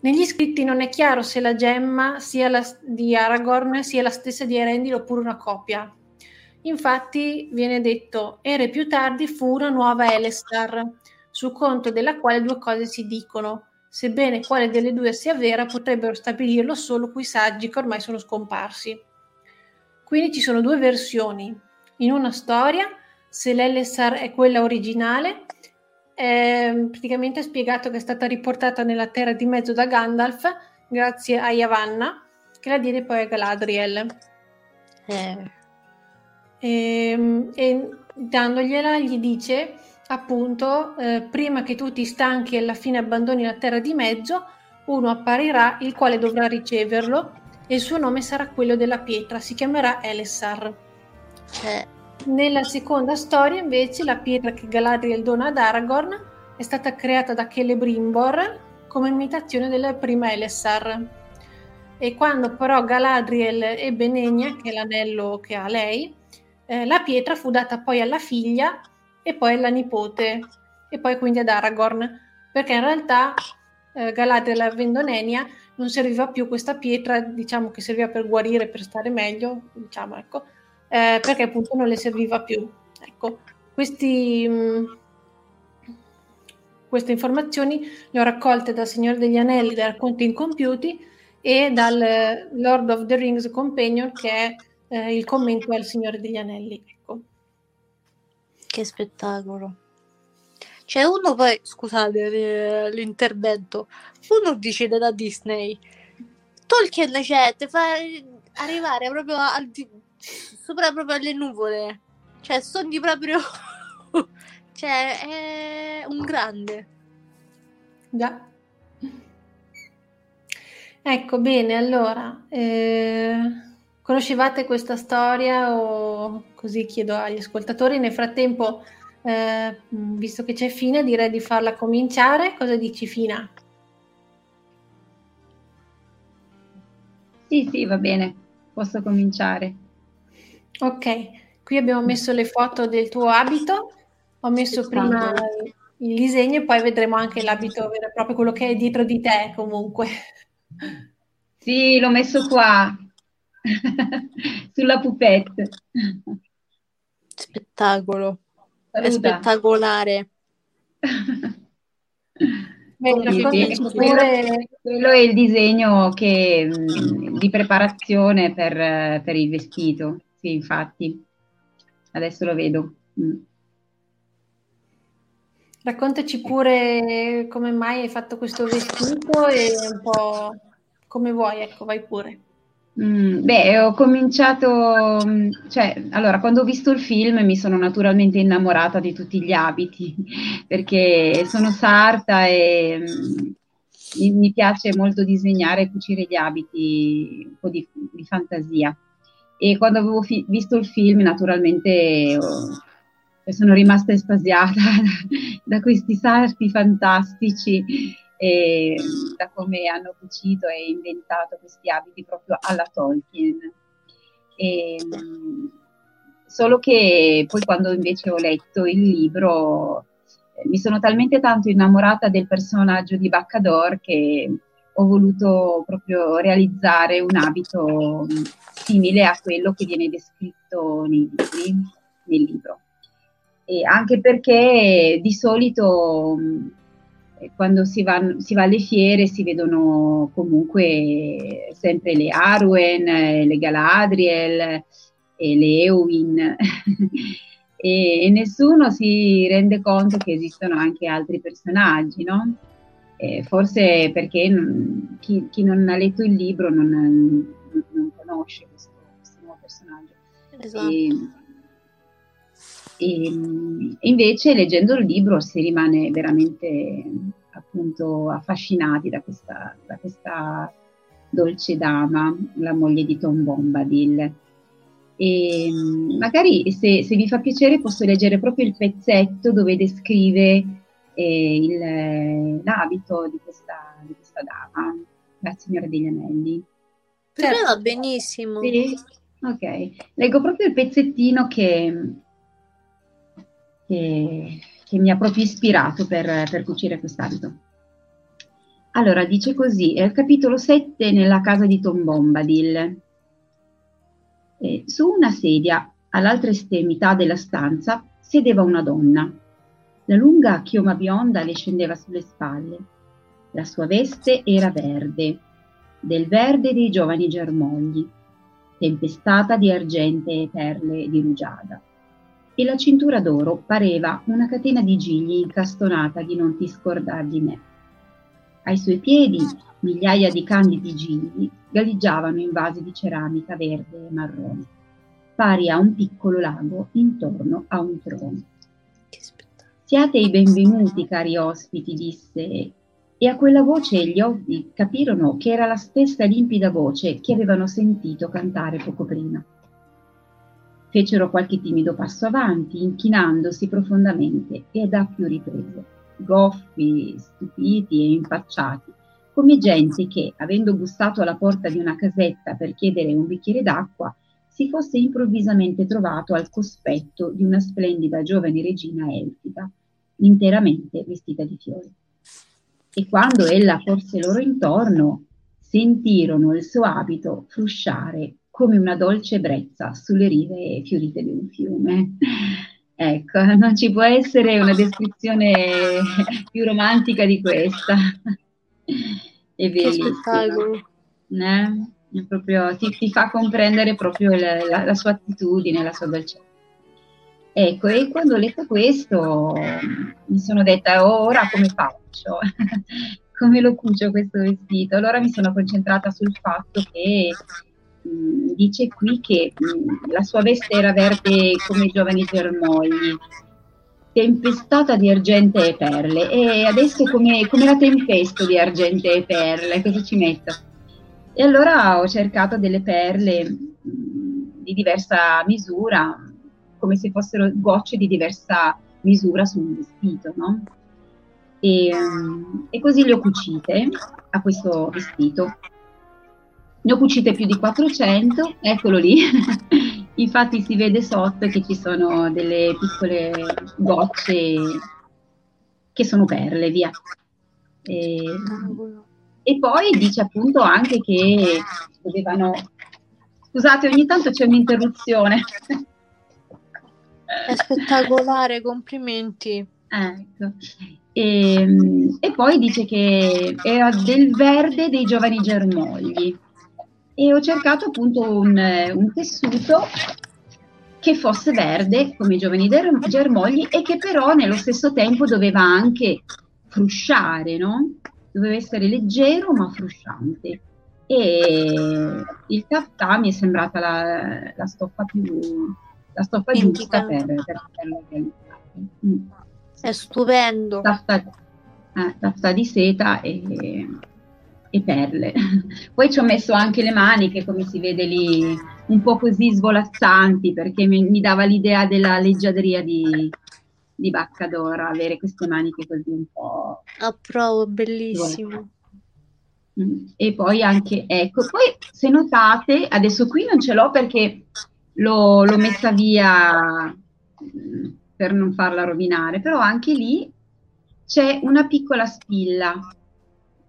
Negli scritti non è chiaro se la gemma sia la di Aragorn sia la stessa di Erendil oppure una copia. Infatti viene detto ere più tardi fu una nuova Elestar, su conto della quale due cose si dicono, sebbene quale delle due sia vera potrebbero stabilirlo solo quei saggi che ormai sono scomparsi. Quindi ci sono due versioni. In una storia, se l'Elessar è quella originale, è praticamente spiegato che è stata riportata nella Terra di Mezzo da Gandalf grazie a Yavanna, che la diede poi a Galadriel. eh, E, e dandogliela gli dice appunto eh, prima che tu ti stanchi e alla fine abbandoni la terra di mezzo uno apparirà il quale dovrà riceverlo e il suo nome sarà quello della pietra si chiamerà Elessar eh, nella seconda storia invece la pietra che Galadriel dona ad Aragorn è stata creata da Celebrimbor come imitazione della prima Elessar. E quando però Galadriel ebbe Nenya che è l'anello che ha lei eh, la pietra fu data poi alla figlia e poi alla nipote e poi quindi ad Aragorn perché in realtà eh, Galadriel avendo Nenya non serviva più questa pietra diciamo che serviva per guarire per stare meglio diciamo ecco eh, perché appunto non le serviva più ecco questi mh, queste informazioni le ho raccolte dal Signore degli Anelli dai racconti incompiuti e dal eh, Lord of the Rings Companion che è eh, il commento al Signore degli Anelli. Ecco. che spettacolo. Cioè, uno poi, scusate eh, l'intervento, uno dice da Disney, Tolkien, cioè, ti fa arrivare proprio al sopra proprio alle nuvole. Cioè, sogni proprio... Cioè, è un grande. Già. Ecco, bene, allora, eh, conoscevate questa storia o così chiedo agli ascoltatori? Nel frattempo, eh, visto che c'è Fina, direi di farla cominciare. Cosa dici Fina? Sì, sì, va bene, posso cominciare. Ok, qui abbiamo messo le foto del tuo abito, ho messo prima il disegno e poi vedremo anche l'abito vero e proprio, quello che è dietro di te comunque. Sì, l'ho messo qua, sulla pupette. Spettacolo. Saluta. È spettacolare. Beh, sì, quello, quello, è il disegno che, di preparazione per, per, il vestito, sì, infatti. Adesso lo vedo. Mm. Raccontaci pure come mai hai fatto questo vestito e un po' come vuoi, ecco, vai pure. Mm, beh, ho cominciato, mm, cioè, allora, quando ho visto il film mi sono naturalmente innamorata di tutti gli abiti, perché sono sarta e mm, mi piace molto disegnare e cucire gli abiti, un po' di, di fantasia. E quando avevo fi- visto il film, naturalmente oh, sono rimasta estasiata da, questi sarti fantastici e da come hanno cucito e inventato questi abiti proprio alla Tolkien. E, solo che poi quando invece ho letto il libro eh, mi sono talmente tanto innamorata del personaggio di Baccador che ho voluto proprio realizzare un abito simile a quello che viene descritto nei libri, nel libro. E anche perché di solito quando si va, si va, alle fiere si vedono comunque sempre le Arwen, le Galadriel e le Eowyn e, e, nessuno si rende conto che esistono anche altri personaggi, no? Eh, forse perché non, chi, chi, non ha letto il libro non, non conosce questo, questo, nuovo personaggio. Esatto. E, e, invece leggendo il libro si rimane veramente appunto affascinati da questa, da questa dolce dama, la moglie di Tom Bombadil. E magari se, se, vi fa piacere posso leggere proprio il pezzetto dove descrive eh, il, l'abito di questa, di questa, dama, la signora degli anelli. Per me va benissimo. Sì? Ok, leggo proprio il pezzettino che, che, che mi ha proprio ispirato per, per cucire quest'abito. Allora, dice così, è il capitolo 7 nella casa di Tom Bombadil. Eh, su una sedia, all'altra estremità della stanza, sedeva una donna. La lunga chioma bionda le scendeva sulle spalle. La sua veste era verde, del verde dei giovani germogli, tempestata di argente e perle di rugiada e la cintura d'oro pareva una catena di gigli incastonata di non ti scordar di me. Ai suoi piedi migliaia di candidi gigli galleggiavano in vasi di ceramica verde e marrone, pari a un piccolo lago intorno a un trono. Siate i benvenuti, cari ospiti, disse, e a quella voce gli occhi capirono che era la stessa limpida voce che avevano sentito cantare poco prima. Fecero qualche timido passo avanti, inchinandosi profondamente e da più riprese, goffi, stupiti e impacciati, come gente che, avendo bussato alla porta di una casetta per chiedere un bicchiere d'acqua, si fosse improvvisamente trovato al cospetto di una splendida giovane regina elfica, interamente vestita di fiori. E quando ella porse loro intorno, sentirono il suo abito frusciare come una dolce brezza sulle rive fiorite di un fiume. Ecco, non ci può essere una descrizione più romantica di questa. È bellissima. Eh? Proprio, ti, ti, fa comprendere proprio la, la, la, sua attitudine, la sua dolcezza. Ecco, e quando ho letto questo mi sono detta, oh, ora come faccio? come lo cucio questo vestito? Allora mi sono concentrata sul fatto che dice qui che mh, la sua veste era verde come i giovani germogli, tempestata di argento e perle e adesso come, come la tempesto di argento e perle, cosa ci metto? E allora ho cercato delle perle di diversa misura, come se fossero gocce di diversa misura su un vestito, no? E, e così le ho cucite a questo vestito. Ne ho cucite più di 400, eccolo lì. Infatti si vede sotto che ci sono delle piccole gocce che sono perle, via. E, e poi dice appunto anche che dovevano... Scusate, ogni tanto c'è un'interruzione. È spettacolare, complimenti. Ecco. E, ehm, e, poi dice che era del verde dei giovani germogli e ho cercato appunto un, un tessuto che fosse verde come i giovani germogli e che però nello stesso tempo doveva anche frusciare, no? Doveva essere leggero ma frusciante. E il taffà mi è sembrata la, la stoffa più la stoffa giusta per, per poterlo organizzare. Mm. È stupendo. Tafta, eh, tafta di seta e, e perle. Poi ci ho messo anche le maniche, come si vede lì, un po' così svolazzanti, perché mi, mi dava l'idea della leggiadria di, di Baccadora, avere queste maniche così un po'... Approvo, bellissimo. Mm. E poi anche, ecco, poi se notate, adesso qui non ce l'ho perché l'ho, l'ho messa via mm, per non farla rovinare, però anche lì c'è una piccola spilla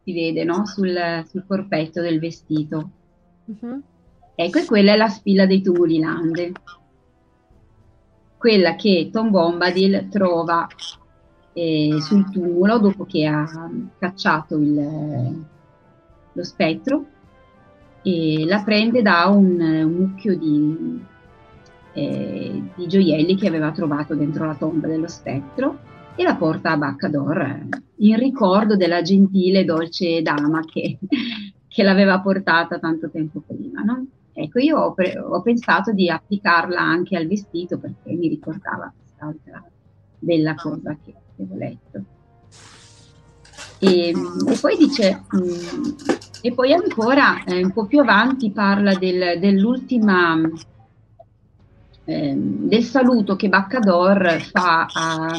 si vede no? sul, sul, corpetto del vestito. Uh-huh. Ecco, e quella è la spilla dei tumuli lande. Quella che Tom Bombadil trova eh, sul tumulo dopo che ha cacciato il, lo spettro e la prende da un, un mucchio di, eh, di gioielli che aveva trovato dentro la tomba dello spettro e la porta a Baccador in ricordo della gentile dolce dama che, che l'aveva portata tanto tempo prima. No? Ecco, io ho, pre- ho, pensato di applicarla anche al vestito perché mi ricordava quest'altra bella cosa che avevo letto. E, e poi dice, mh, mm, e poi ancora eh, un po' più avanti parla del, dell'ultima Ehm, del saluto che Baccador fa a,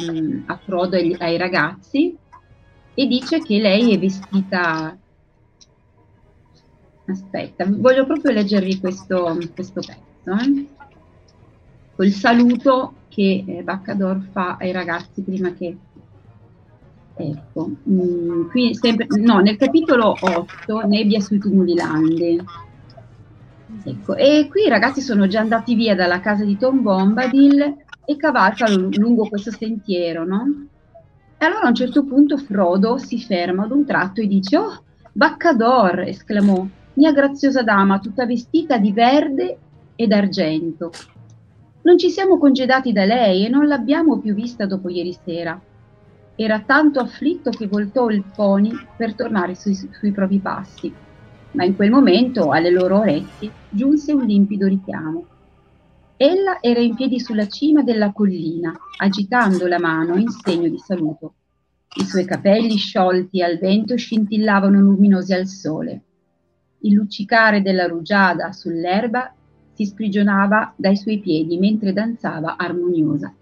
a Frodo e ai ragazzi e dice che lei è vestita aspetta, voglio proprio leggervi questo, questo pezzo eh? col saluto che eh, Baccador fa ai ragazzi prima che ecco, mm, qui sempre, no, nel capitolo 8 Nebbia sui tumuli lande Ecco, e qui i ragazzi sono già andati via dalla casa di Tom Bombadil e cavalcano lungo questo sentiero, no? E allora a un certo punto Frodo si ferma ad un tratto e dice: Oh, Baccador! esclamò, mia graziosa dama, tutta vestita di verde e d'argento. Non ci siamo congedati da lei e non l'abbiamo più vista dopo ieri sera. Era tanto afflitto che voltò il pony per tornare sui, sui propri passi ma in quel momento alle loro orecchie giunse un limpido richiamo. Ella era in piedi sulla cima della collina, agitando la mano in segno di saluto. I suoi capelli sciolti al vento scintillavano luminosi al sole. Il luccicare della rugiada sull'erba si sprigionava dai suoi piedi mentre danzava armoniosa.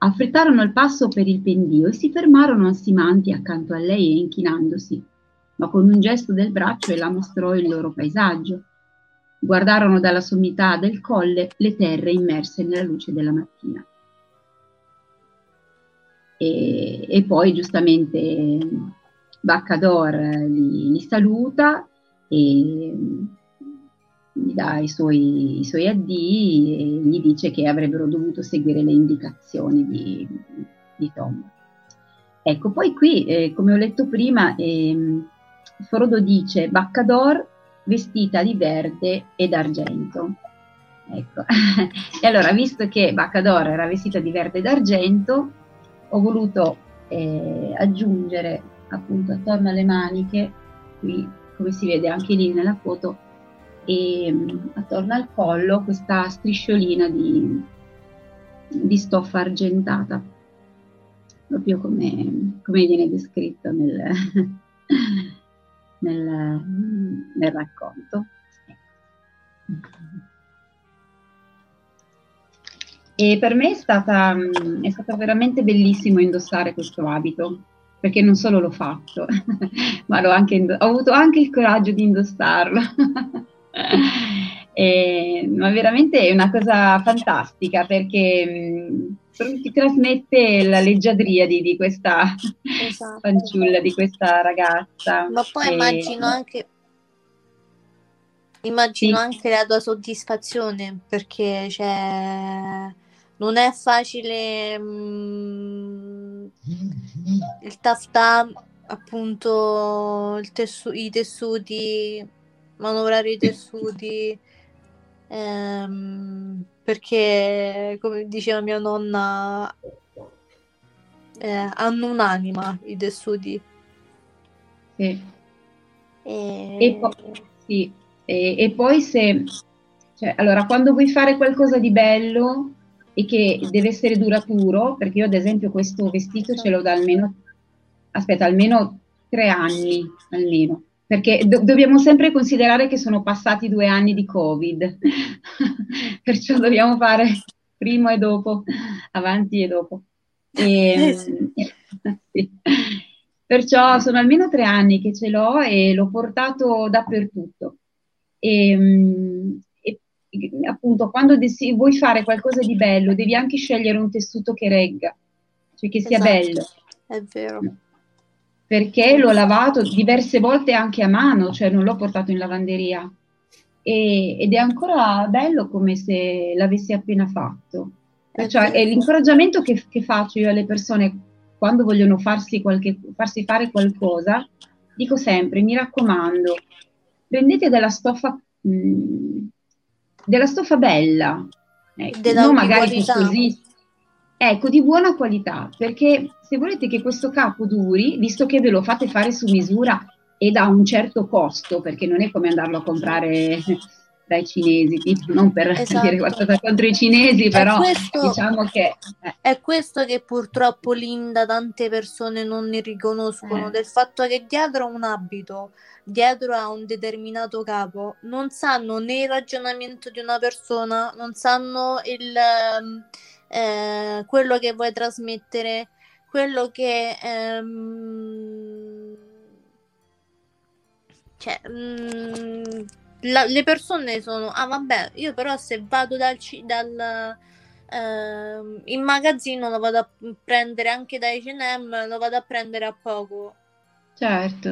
Affrettarono il passo per il pendio e si fermarono ansimanti accanto a lei e inchinandosi, ma con un gesto del braccio ella mostrò il loro paesaggio. Guardarono dalla sommità del colle le terre immerse nella luce della mattina. E, e poi giustamente Baccador li, li saluta e gli dà i suoi, i suoi addii e gli dice che avrebbero dovuto seguire le indicazioni di, di Tom. Ecco, poi qui, eh, come ho letto prima, eh, Frodo dice Baccador vestita di verde ed argento. Ecco. e allora, visto che Baccador era vestita di verde ed argento, ho voluto eh, aggiungere appunto attorno alle maniche, qui come si vede anche lì nella foto, e attorno al collo questa strisciolina di, di stoffa argentata, proprio come, come viene descritto nel, nel, nel racconto. E per me è stata, è stata veramente bellissimo indossare questo abito, perché non solo l'ho fatto, ma anche, ho avuto anche il coraggio di indossarlo. e, ma veramente è una cosa fantastica perché mh, ti trasmette la leggiadria di, di questa esatto. fanciulla, di questa ragazza. Ma poi e... immagino anche Immagino sì. anche la tua soddisfazione perché cioè, non è facile mh, mm, il taftà, appunto il tessu- i tessuti, manovrare i tessuti, ehm, perché come diceva mia nonna eh, hanno un'anima i tessuti. Sì. E... E poi, sì e, e poi se, cioè, allora, quando vuoi fare qualcosa di bello e che deve essere duraturo, perché io ad esempio questo vestito ce l'ho da almeno, aspetta, almeno tre anni, almeno, perché do- dobbiamo sempre considerare che sono passati due anni di Covid, perciò dobbiamo fare prima e dopo, avanti e dopo. E, eh sì. Perciò sono almeno tre anni che ce l'ho e l'ho portato dappertutto. E, e appunto, quando desi- vuoi fare qualcosa di bello, devi anche scegliere un tessuto che regga, cioè che sia esatto, bello. È vero. Perché l'ho lavato diverse volte anche a mano, cioè non l'ho portato in lavanderia. E, ed è ancora bello come se l'avessi appena fatto. Cioè, è l'incoraggiamento che, che, faccio io alle persone quando vogliono farsi, qualche, farsi fare qualcosa, dico sempre, mi raccomando, prendete della stoffa, mh, mm, della stoffa bella, ecco, della non magari così, ecco, di buona qualità, perché se volete che questo capo duri, visto che ve lo fate fare su misura ed ha un certo costo, perché non è come andarlo a comprare dai cinesi, tipo, non per esatto. dire qualcosa contro i cinesi, però questo, diciamo che... Eh. È questo che purtroppo Linda tante persone non ne riconoscono, eh. del fatto che dietro a un abito, dietro a un determinato capo, non sanno né il ragionamento di una persona, non sanno il, ehm, eh, quello che vuoi trasmettere, quello che... Ehm, cioè, mh, mm, la, le persone sono, ah vabbè, io però se vado dal, dal uh, in magazzino lo vado a prendere anche da H&M, lo vado a prendere a poco. Certo.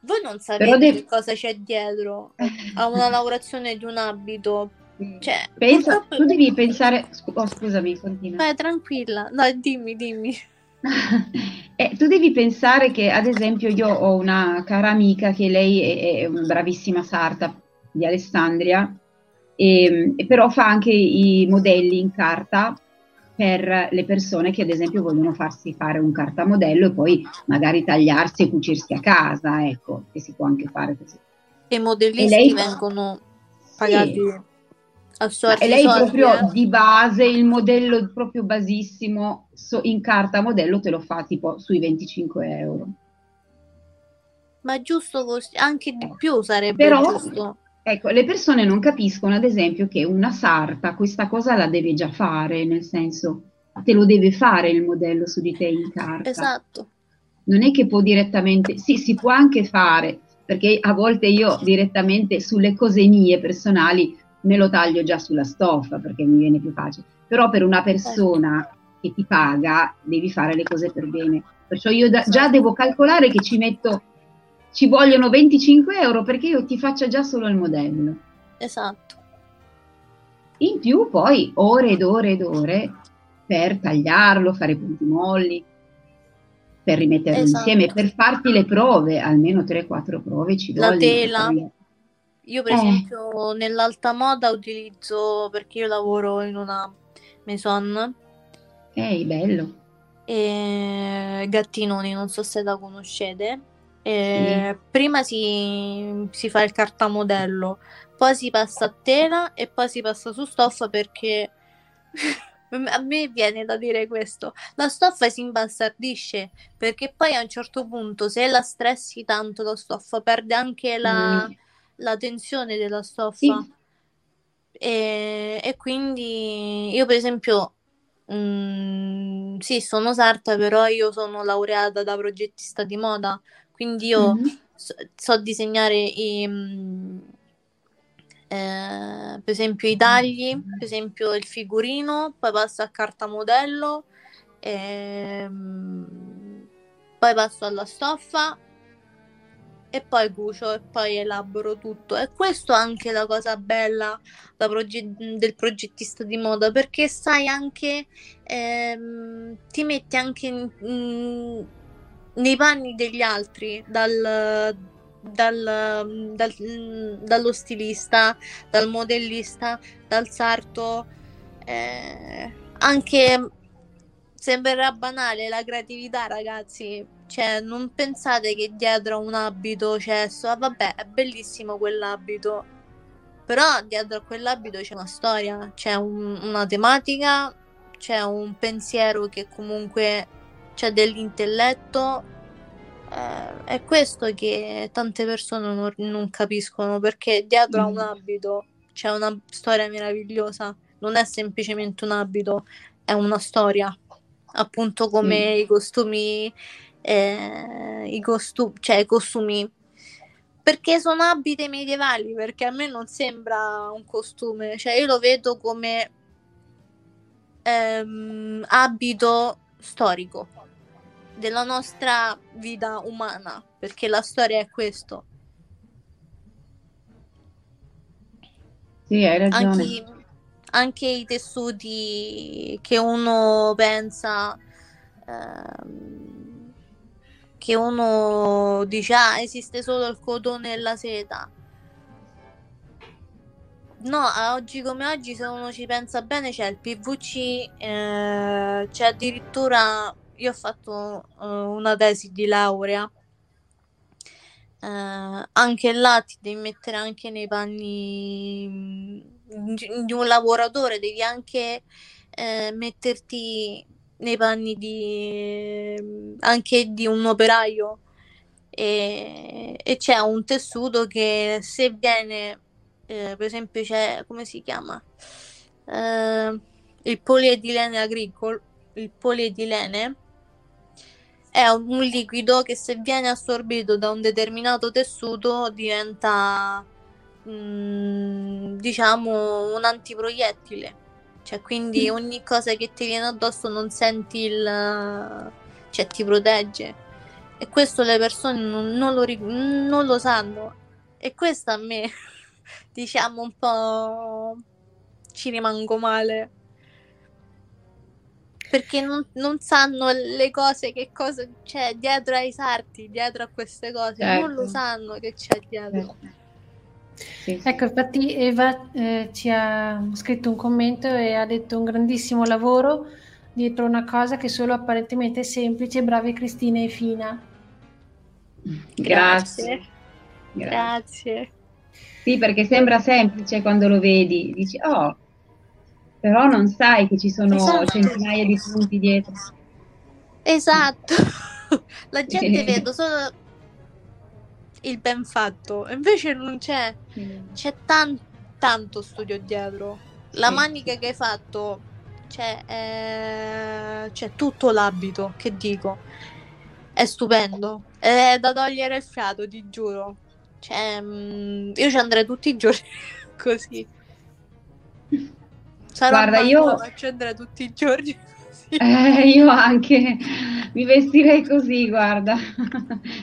Voi non sapete de- che cosa c'è dietro a una lavorazione di un abito. Cioè, Pensa, purtroppo... tu devi pensare, oh, scusami, continua. Vai tranquilla, no, dimmi, dimmi. eh, tu devi pensare che, ad esempio, io ho una cara amica che lei è, è una bravissima sarta, di Alessandria, e, e però fa anche i modelli in carta per le persone che ad esempio vogliono farsi fare un cartamodello e poi magari tagliarsi e cucirsi a casa, ecco, che si può anche fare così. E i modellisti e lei, vengono pagati sì. Sorte E lei soldi, proprio eh? di base, il modello proprio basissimo so, in carta modello te lo fa tipo sui 25 euro. Ma giusto così, anche di più sarebbe Però, giusto. Ecco, le persone non capiscono, ad esempio, che una sarta questa cosa la deve già fare, nel senso, te lo deve fare il modello su di te in carta. Esatto. Non è che può direttamente, sì, si può anche fare, perché a volte io direttamente sulle cose mie personali me lo taglio già sulla stoffa perché mi viene più facile. Però per una persona che ti paga devi fare le cose per bene. Perciò io da, già devo calcolare che ci metto ci vogliono 25 euro perché io ti faccia già solo il modello. Esatto. In più poi ore ed ore ed ore per tagliarlo, fare punti molli, per rimetterlo esatto. insieme, per farti le prove, almeno 3-4 prove ci vogliono. La tela. Io per eh. esempio nell'alta moda utilizzo, perché io lavoro in una maison. Ehi, bello. E Gattinoni, non so se la conoscete. Sì. Prima si, si, fa il cartamodello, poi si passa a tela e poi si passa su stoffa perché A me viene da dire questo. La stoffa si imbastardisce perché poi a un certo punto, se la stressi tanto, la stoffa perde anche la, mm. La tensione della stoffa. Sì. E, e, quindi io, per esempio, mh, mm, sì, sono sarta, però io sono laureata da progettista di moda, quindi io mm-hmm. so, so, disegnare i. Mh, mm, eh, per esempio i tagli, per esempio il figurino, poi passo a carta modello, ehm, poi passo alla stoffa e poi cucio e poi elaboro tutto. E questo è anche la cosa bella proge- del progettista di moda perché sai anche, ehm, ti metti anche in, in, nei panni degli altri dal dal, dal, dallo stilista, dal modellista, dal sarto, eh, anche sembrerà banale la creatività, ragazzi. Cioè, non pensate che dietro a un abito c'è so, ah, vabbè, è bellissimo quell'abito. Però dietro a quell'abito c'è una storia, c'è un, una tematica, c'è un pensiero che comunque c'è dell'intelletto eh, è questo che tante persone non, non capiscono perché dietro mm. a un mm. abito c'è una storia meravigliosa, non è semplicemente un abito, è una storia, appunto come mm. i costumi, eh, i costumi, cioè i costumi perché sono abiti medievali, perché a me non sembra un costume, cioè io lo vedo come ehm, abito storico della nostra vita umana, perché la storia è questo. Sì, hai ragione. Anche, anche i tessuti che uno pensa, ehm, che uno dice, ah, esiste solo il cotone e la seta. No, oggi come oggi, se uno ci pensa bene, c'è il PVC, eh, c'è addirittura io ho fatto uh, una tesi di laurea. Uh, anche là ti devi mettere anche nei panni di un lavoratore, devi anche uh, metterti nei panni di anche di un operaio. E, e c'è un tessuto che se viene eh, per esempio c'è come si chiama? Eh, il polietilene agricolo il polietilene è un liquido che se viene assorbito da un determinato tessuto diventa mh, mm, diciamo un antiproiettile cioè quindi mm. ogni cosa che ti viene addosso non senti il cioè ti protegge e questo le persone non, non, lo, non lo sanno e questo a me diciamo un po' ci rimango male perché non, non, sanno le cose, che cosa c'è dietro ai sarti, dietro a queste cose, certo. non lo sanno che c'è dietro. Certo. Sì, Ecco, infatti Eva eh, ci ha scritto un commento e ha detto un grandissimo lavoro dietro una cosa che solo apparentemente è semplice, bravi Cristina e Fina. Grazie. Grazie. Grazie. Sì, perché sembra semplice quando lo vedi, dici, oh, però non sai che ci sono esatto. centinaia di punti dietro. Esatto, la gente vede solo il ben fatto, invece non c'è, c'è tan- tanto studio dietro. La sì. manica che hai fatto, c'è, eh, c'è tutto l'abito, che dico, è stupendo, è da togliere il fiato, ti giuro. Cioè, mh, mm, io ci andrei tutti i giorni così. Sarò Guarda, io accendere tutti i giorni. Eh, io anche mi vestirei così, guarda.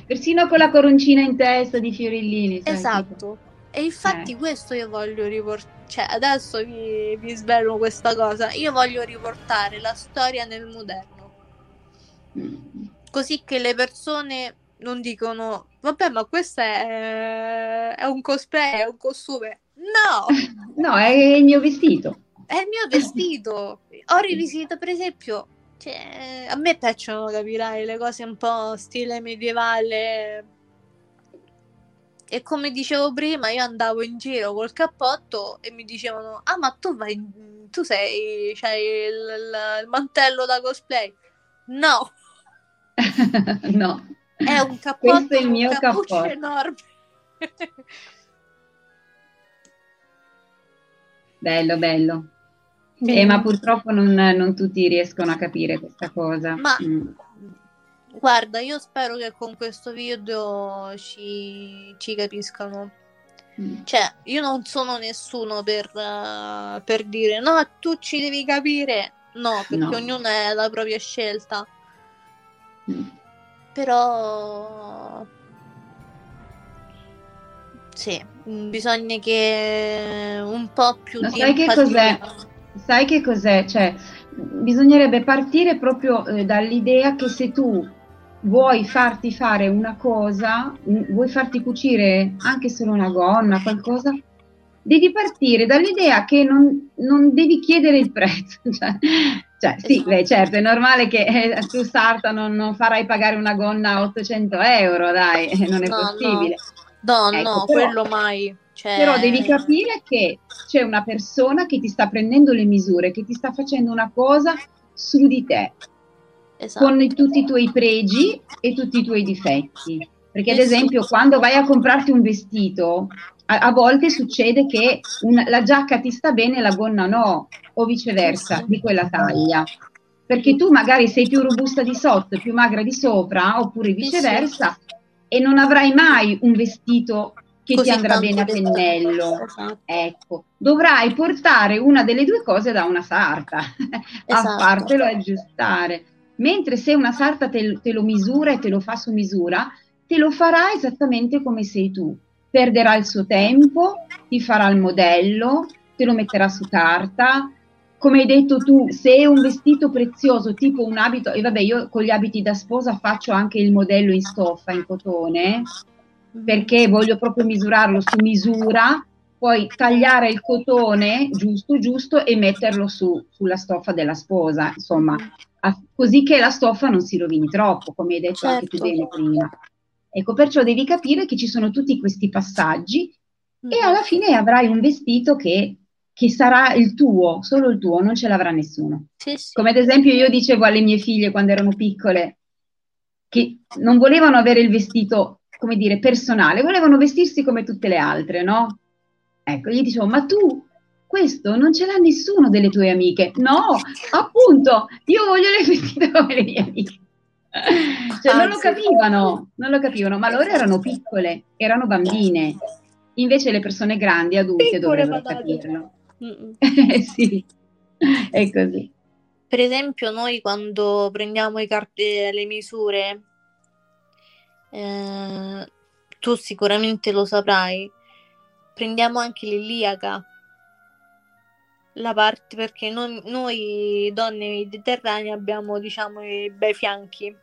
Persino con la coroncina in testa di fiorellini. Esatto. E infatti eh. questo io voglio riportare, cioè adesso vi, vi svelo questa cosa, io voglio riportare la storia nel moderno. Mm. Così che le persone non dicono, vabbè ma questo è, è un cosplay, è un costume. No! no, è il mio vestito è il mio vestito. Ho rivisitato, per esempio, cioè, a me piacciono, capirai, le cose un po' stile medievale. e come dicevo prima, io andavo in giro col cappotto e mi dicevano: Ah, ma tu vai, tu sei, c'hai il, il, mantello da cosplay? No, no. è un cappotto Questo è il mio cappuccio cappotto. enorme. Bello, bello. Eh, ma purtroppo non, non tutti riescono a capire questa cosa. Ma Mm. guarda, io spero che con questo video ci, ci capiscano. Mm. Cioè, io non sono nessuno per, eh, per dire no, tu ci devi capire. No, perché No. ognuno è la propria scelta. Mm. Però sì, bisogna che un po' più Ma di sai che cos'è? Sai che cos'è? Cioè, bisognerebbe partire proprio eh, dall'idea che se tu vuoi farti fare una cosa, mm, vuoi farti cucire anche solo una gonna, qualcosa, devi partire dall'idea che non, non devi chiedere il prezzo. Cioè, cioè, sì, Esatto. beh, certo, è normale che eh, tu Sarta non, non farai pagare una gonna a 800 euro, dai, non è No, no. possibile. No, Ecco, no, però- quello mai. Cioè, Però devi capire che c'è una persona che ti sta prendendo le misure, che ti sta facendo una cosa su di te, esatto. con tutti i tuoi pregi e tutti i tuoi difetti. Perché ad esempio quando vai a comprarti un vestito, a, a volte succede che un- la giacca ti sta bene e la gonna no, o viceversa, di quella taglia. Perché tu magari sei più robusta di sotto più magra di sopra, oppure viceversa, e non avrai mai un vestito che Così ti andrà bene a pennello. Esatto. Ecco, dovrai portare una delle due cose da una sarta, Esatto. a fartelo aggiustare. Mentre se una sarta te, te lo misura e te lo fa su misura, te lo farà esattamente come sei tu. Perderà il suo tempo, ti farà il modello, te lo metterà su carta. Come hai detto tu, se è un vestito prezioso, tipo un abito, e vabbè, io con gli abiti da sposa faccio anche il modello in stoffa, in cotone, perché voglio proprio misurarlo su misura, poi tagliare il cotone giusto giusto e metterlo su, sulla stoffa della sposa, insomma, a- così che la stoffa non si rovini troppo, come hai detto anche tu Certo. bene prima. Ecco, perciò devi capire che ci sono tutti questi passaggi e Mhm. alla fine avrai un vestito che, che sarà il tuo, solo il tuo, non ce l'avrà nessuno. Sì, sì. Come ad esempio io dicevo alle mie figlie quando erano piccole che non volevano avere il vestito, come dire, personale, volevano vestirsi come tutte le altre, no? Ecco, gli dicevo, ma tu questo non ce l'ha nessuno delle tue amiche. No, appunto, io voglio le vestite come le mie amiche. Cioè, non lo capivano, non lo capivano, ma loro erano piccole, erano bambine. Invece le persone grandi, adulte, dovrebbero capirlo. Eh, sì, è così. Per esempio, noi quando prendiamo i carte, le misure, eh, tu sicuramente lo saprai, prendiamo anche l'iliaca, la parte perché noi, noi donne mediterranee abbiamo, diciamo, i bei fianchi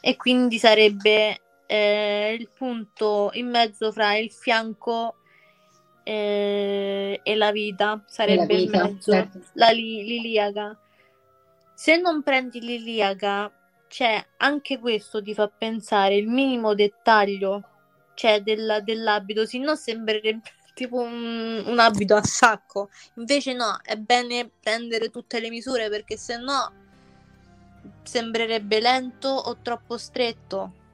e quindi sarebbe eh, il punto in mezzo fra il fianco eh, e la vita, sarebbe in vita, mezzo certo. la li- l'iliaca. Se non prendi l'iliaca, cioè anche questo ti fa pensare il minimo dettaglio, cioè del- dell'abito, se no sembrerebbe tipo un, un abito a sacco. Invece no, è bene prendere tutte le misure perché se no sembrerebbe lento o troppo stretto.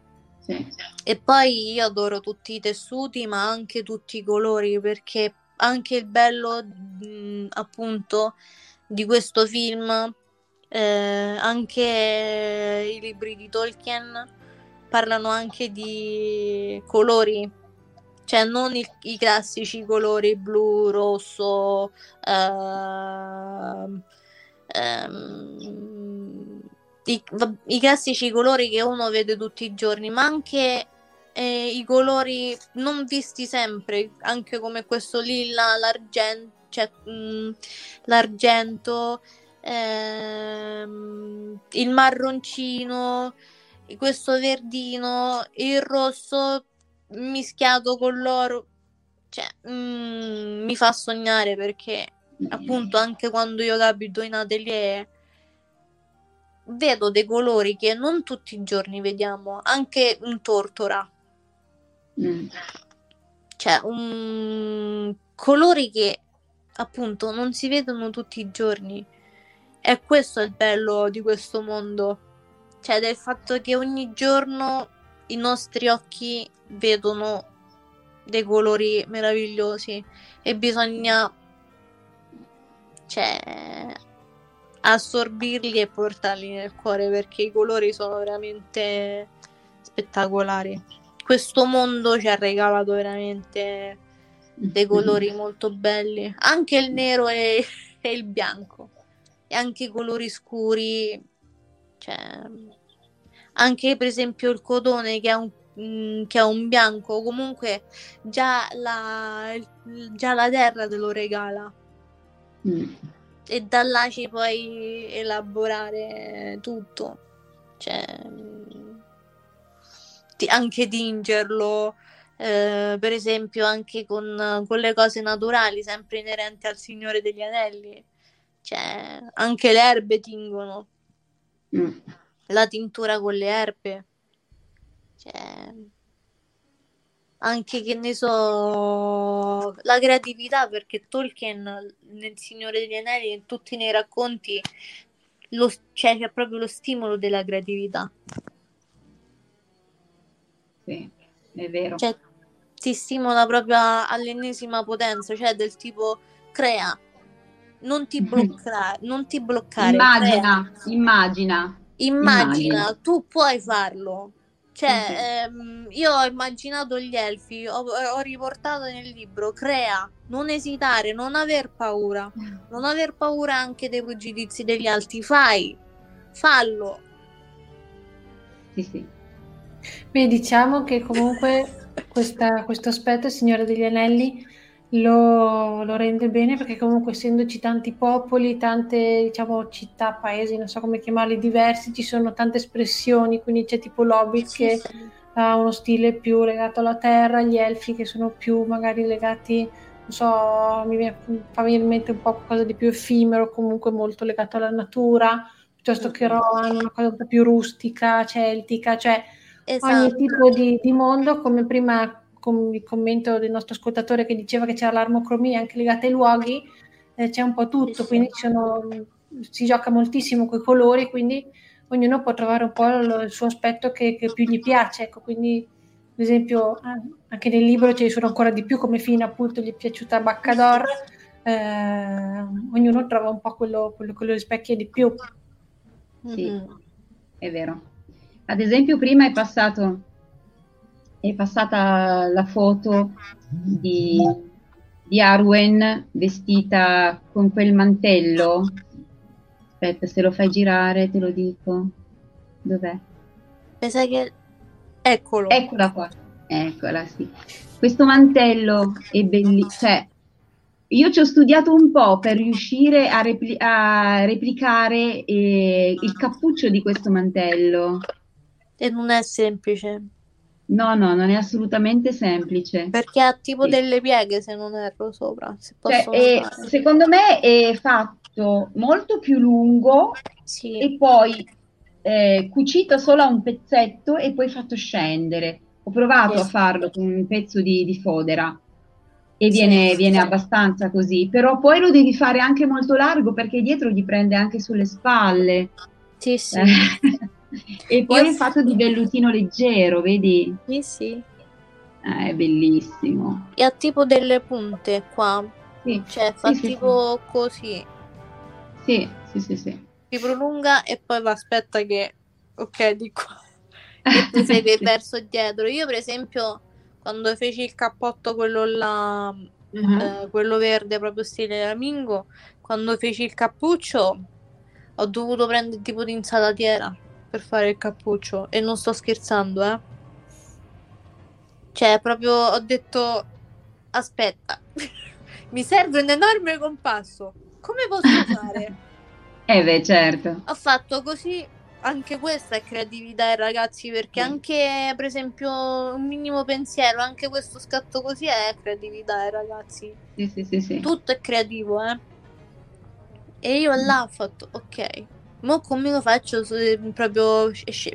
E poi io adoro tutti i tessuti, ma anche tutti i colori, perché anche il bello, mh, appunto, di questo film, eh, anche i libri di Tolkien parlano anche di colori, cioè non i, i classici colori blu, rosso, ehm, ehm, i, i classici colori che uno vede tutti i giorni, ma anche eh, i colori non visti sempre, anche come questo lilla, l'argento, cioè, mh, l'argento, ehm, il marroncino, questo verdino, il rosso mischiato con l'oro, cioè, mh, mi fa sognare perché appunto anche quando io capito in atelier vedo dei colori che non tutti i giorni vediamo, anche in tortora. Mm. cioè un colori che appunto non si vedono tutti i giorni. E questo è il bello di questo mondo, cioè del fatto che ogni giorno i nostri occhi vedono dei colori meravigliosi e bisogna cioè assorbirli e portarli nel cuore perché i colori sono veramente spettacolari. Questo mondo ci ha regalato veramente dei colori molto belli, anche il nero e, e il bianco, e anche i colori scuri, cioè, anche per esempio il cotone che ha un mm, che ha un bianco, comunque già la, già la terra te lo regala. Mm e da là ci puoi elaborare tutto. Cioè, anche tingerlo, eh, per esempio, anche con, con, le cose naturali, sempre inerenti al Signore degli Anelli. Cioè, anche le erbe tingono. Mm. La tintura con le erbe. Cioè, anche che ne so la creatività perché Tolkien nel Signore degli Anelli in tutti nei racconti lo, cioè, c'è proprio lo stimolo della creatività. Sì è vero. Cioè, ti stimola proprio all'ennesima potenza cioè del tipo crea. Non ti, blocca- non ti bloccare immagina, immagina. Immagina immagina. tu puoi farlo cioè, ehm, io ho immaginato gli elfi, ho, ho, riportato nel libro, crea, non esitare, non aver paura, non aver paura anche dei pregiudizi degli altri, fai, fallo. Sì, sì. Beh, diciamo che comunque questa, questo aspetto, Signore degli Anelli, lo, lo, rende bene perché comunque essendoci tanti popoli, tante diciamo città, paesi, non so come chiamarli, diversi, ci sono tante espressioni, quindi c'è tipo l'Hobbit sì, che sì. ha uno stile più legato alla terra, gli elfi che sono più magari legati, non so, mi fa venire in mente un po' qualcosa di più effimero, comunque molto legato alla natura, piuttosto che Rohan, una cosa un po' più rustica, celtica, cioè esatto. ogni tipo di, di mondo, come prima com- il commento del nostro ascoltatore che diceva che c'era l'armocromia anche legata ai luoghi, eh, c'è un po' tutto, quindi sono, si gioca moltissimo con i colori, quindi ognuno può trovare un po' il, il suo aspetto che, che, più gli piace. Ecco, quindi, ad esempio, anche nel libro ce ne sono ancora di più, come fine appunto gli è piaciuta Baccador, eh, ognuno trova un po' quello, quello che lo rispecchia di più. Sì, mm-hmm. è vero. Ad esempio, prima è passato è passata la foto di, di Arwen vestita con quel mantello. Aspetta, se lo fai girare te lo dico. Dov'è? Pensa che... Eccolo. Eccola qua. Eccola, sì. Questo mantello è bellissimo. Cioè, io ci ho studiato un po' per riuscire a, repli- a replicare eh, il cappuccio di questo mantello. E non è semplice. No, no, non è assolutamente semplice. Perché ha tipo sì. delle pieghe, se non erro, sopra. Cioè, è, secondo me è fatto molto più lungo sì. e poi eh, cucito solo a un pezzetto e poi fatto scendere. Ho provato yes. a farlo con un pezzo di, di fodera e viene, sì, viene abbastanza così, però poi lo devi fare anche molto largo perché dietro gli prende anche sulle spalle. Sì, sì. E poi Io... è fatto di vellutino leggero, vedi? Sì, sì. Eh, è bellissimo. E ha tipo delle punte qua. Sì. Cioè, fa sì, tipo sì, così. Sì, sì, sì, sì. Si prolunga e poi va, aspetta che... Ok, di qua. E tu sei verso dietro. Io, per esempio, quando feci il cappotto, quello là... Uh-huh. Eh, quello verde proprio stile Lamingo quando feci il cappuccio ho dovuto prendere tipo di insalatiera per fare il cappuccio e non sto scherzando, eh. Cioè, proprio ho detto aspetta. Mi serve un enorme compasso. Come posso fare? eh beh, certo. Ho fatto così anche questa è creatività, ragazzi, perché anche per esempio un minimo pensiero, anche questo scatto così è creatività, eh, ragazzi. Sì, sì, sì, sì. Tutto è creativo, eh. E io là ho fatto, ok, Mo come lo faccio proprio,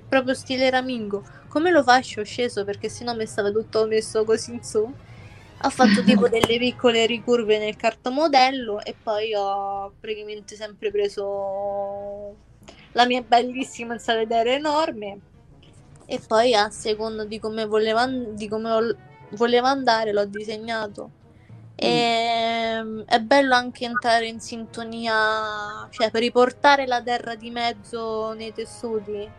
proprio stile Ramingo? Come lo faccio sceso? Perché sennò mi stava tutto messo così in su. Ho fatto tipo delle piccole ricurve nel cartomodello e poi ho praticamente sempre preso la mia bellissima insalata enorme e poi a seconda di come voleva, di come voleva andare l'ho disegnato. E ehm, è bello anche entrare in sintonia, cioè per riportare la terra di mezzo nei tessuti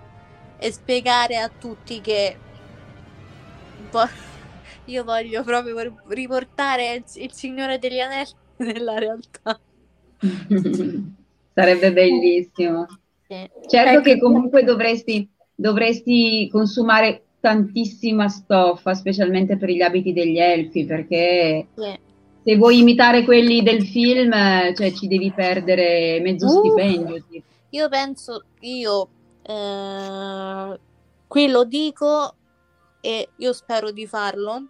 e spiegare a tutti che io voglio proprio riportare il, il Signore degli Anelli nella realtà. Sarebbe bellissimo. Sì. Certo ecco. che comunque dovresti, dovresti consumare tantissima stoffa, specialmente per gli abiti degli elfi, perché sì se vuoi imitare quelli del film, cioè ci devi perdere mezzo uh, stipendio. Tipo. Io penso, io eh, qui lo dico e io spero di farlo.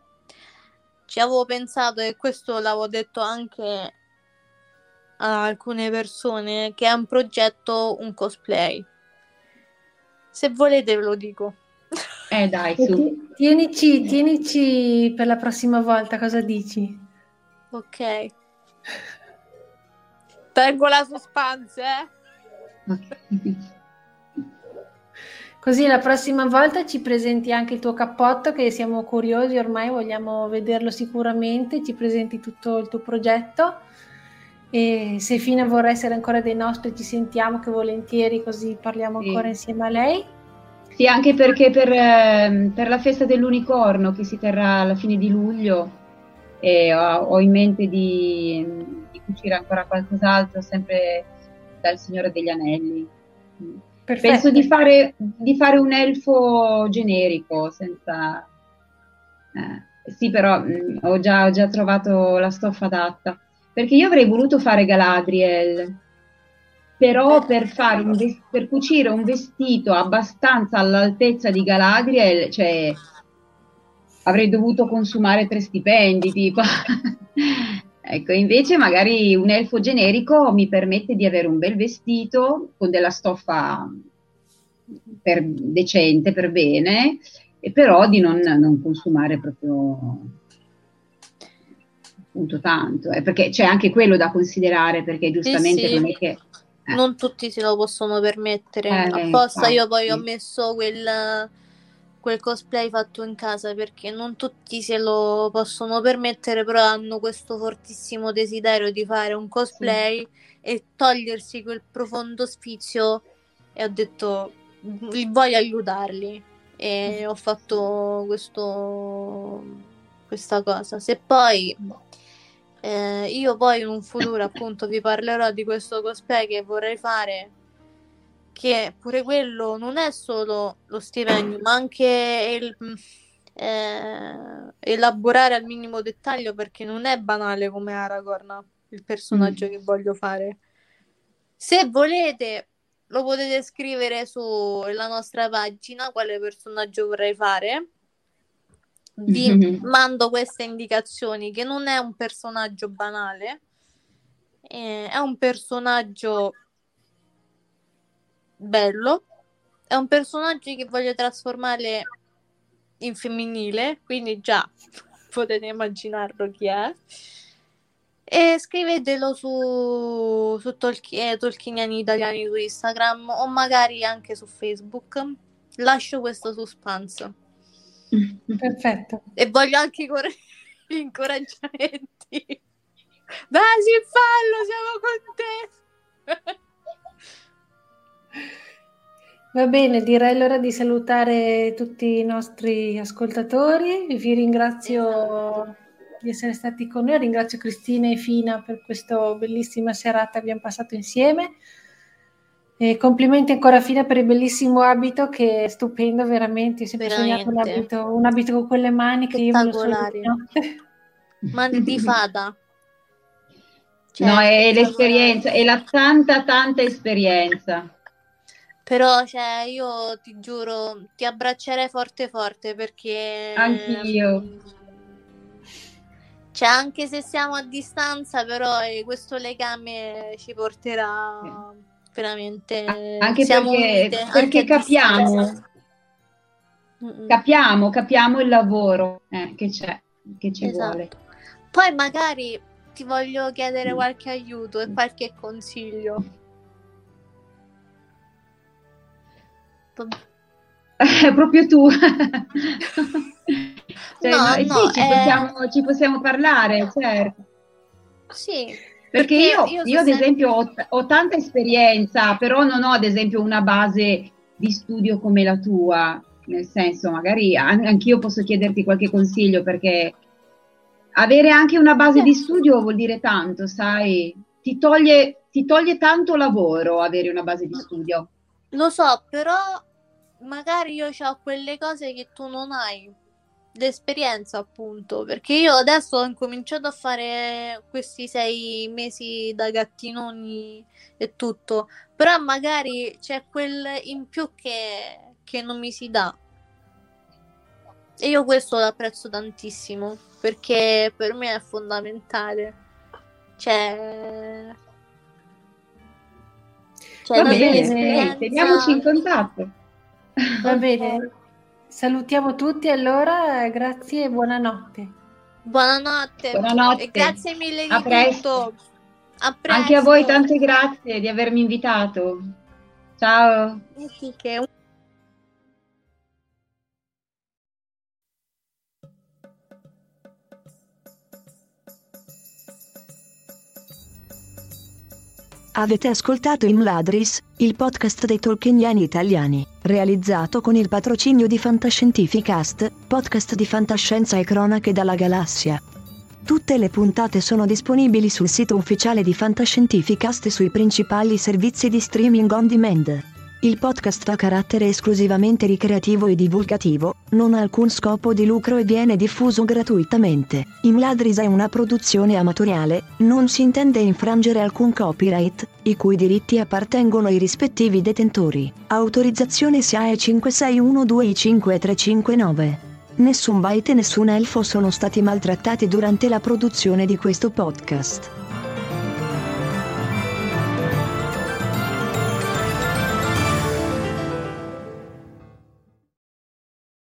Ci avevo pensato e questo l'avevo detto anche a alcune persone che è un progetto, un cosplay. Se volete ve lo dico. Eh dai, su. Tienici, tienici per la prossima volta, cosa dici? Ok. Tengo la suspense, eh? Così la prossima volta ci presenti anche il tuo cappotto che siamo curiosi, ormai vogliamo vederlo sicuramente, ci presenti tutto il tuo progetto e se Fina vorrà essere ancora dei nostri ci sentiamo che volentieri così parliamo sì. ancora insieme a lei. Sì, anche perché per, eh, per la festa dell'unicorno che si terrà alla fine di luglio e ho, ho in mente di, di, cucire ancora qualcos'altro, sempre dal Signore degli Anelli. Perfetto. Penso di fare, di fare, un elfo generico, senza... Eh, sì, però mh, ho, già, ho, già, trovato la stoffa adatta, perché io avrei voluto fare Galadriel, però per, vest- per cucire un vestito abbastanza all'altezza di Galadriel, cioè avrei dovuto consumare tre stipendi, tipo. ecco, invece magari un elfo generico mi permette di avere un bel vestito con della stoffa per, decente, per bene, e però di non, non consumare proprio appunto tanto, eh, perché c'è anche quello da considerare, perché giustamente sì, sì. non è che... Eh. Non tutti se lo possono permettere, eh, apposta io poi ho messo quel quel cosplay fatto in casa perché non tutti se lo possono permettere, però hanno questo fortissimo desiderio di fare un cosplay sì. e togliersi quel profondo sfizio e ho detto voglio aiutarli e ho fatto questo, questa cosa. Se poi eh, io poi in un futuro appunto vi parlerò di questo cosplay che vorrei fare che pure quello non è solo lo stipendio, ma anche il, eh, elaborare al minimo dettaglio perché non è banale come Aragorn, il personaggio mm. che voglio fare. Se volete, lo potete scrivere sulla nostra pagina quale personaggio vorrei fare. Vi mm-hmm. mando queste indicazioni che non è un personaggio banale, eh, è un personaggio bello. È un personaggio che voglio trasformare in femminile, quindi già potete immaginarlo chi è. E scrivetelo su, su Tolkien, eh, Tolkieniani Italiani su Instagram o magari anche su Facebook. Lascio questo suspense. Perfetto. E voglio anche cor- gli incoraggiamenti. Dai, si fallo, siamo con te. Va bene, direi allora di salutare tutti i nostri ascoltatori. Vi ringrazio di essere stati con noi, ringrazio Cristina e Fina per questa bellissima serata che abbiamo passato insieme. E complimenti ancora Fina per il bellissimo abito che è stupendo veramente. Ho sempre veramente. sognato un abito, un abito con quelle maniche. Io me lo so Mani di fada. Cioè, no, è l'esperienza, è la tanta, tanta esperienza. Però, cioè, io ti giuro, ti abbraccerei forte forte perché... Anch'io. Cioè, anche se siamo a distanza, però eh, questo legame ci porterà veramente... Anche siamo perché, unite, perché anche capiamo, capiamo, capiamo il lavoro eh, che c'è, che ci esatto. vuole. Poi magari ti voglio chiedere qualche aiuto e qualche consiglio. È proprio tu. cioè, No, no, sì, ci, eh. possiamo, ci possiamo parlare, certo. Sì, Perché Perché io, io io, ad sempre- esempio, ho, ho tanta esperienza, però non ho, ad esempio, una base di studio come la tua. Nel senso, magari an- anch'io posso chiederti qualche consiglio, perché avere anche una base di studio vuol dire tanto, sai? Ti toglie, ti toglie tanto lavoro avere una base di studio. lo so, però magari io ho quelle cose che tu non hai. L'esperienza, appunto, perché io adesso ho incominciato a fare questi sei mesi da gattinoni e tutto, però magari c'è quel in più che, che non mi si dà. E io questo lo apprezzo tantissimo, perché per me è fondamentale. Cioè... Cioè, Va bene, teniamoci in contatto. Va bene. Salutiamo tutti allora, grazie e buonanotte. Buonanotte. Buonanotte. E grazie mille di A presto. tutto. A Anche a voi presto. tante grazie di avermi invitato. Ciao. Avete ascoltato Imladris, il podcast dei tolkieniani italiani, realizzato con il patrocinio di Fantascientificast, podcast di fantascienza e cronache dalla galassia. Tutte le puntate sono disponibili sul sito ufficiale di Fantascientificast e sui principali servizi di streaming on demand. Il podcast ha carattere esclusivamente ricreativo e divulgativo, non ha alcun scopo di lucro e viene diffuso gratuitamente. Imladris è una produzione amatoriale, non si intende infrangere alcun copyright, i cui diritti appartengono ai rispettivi detentori. Autorizzazione SIAE 5612I5359. Nessun byte e nessun elfo sono stati maltrattati durante la produzione di questo podcast.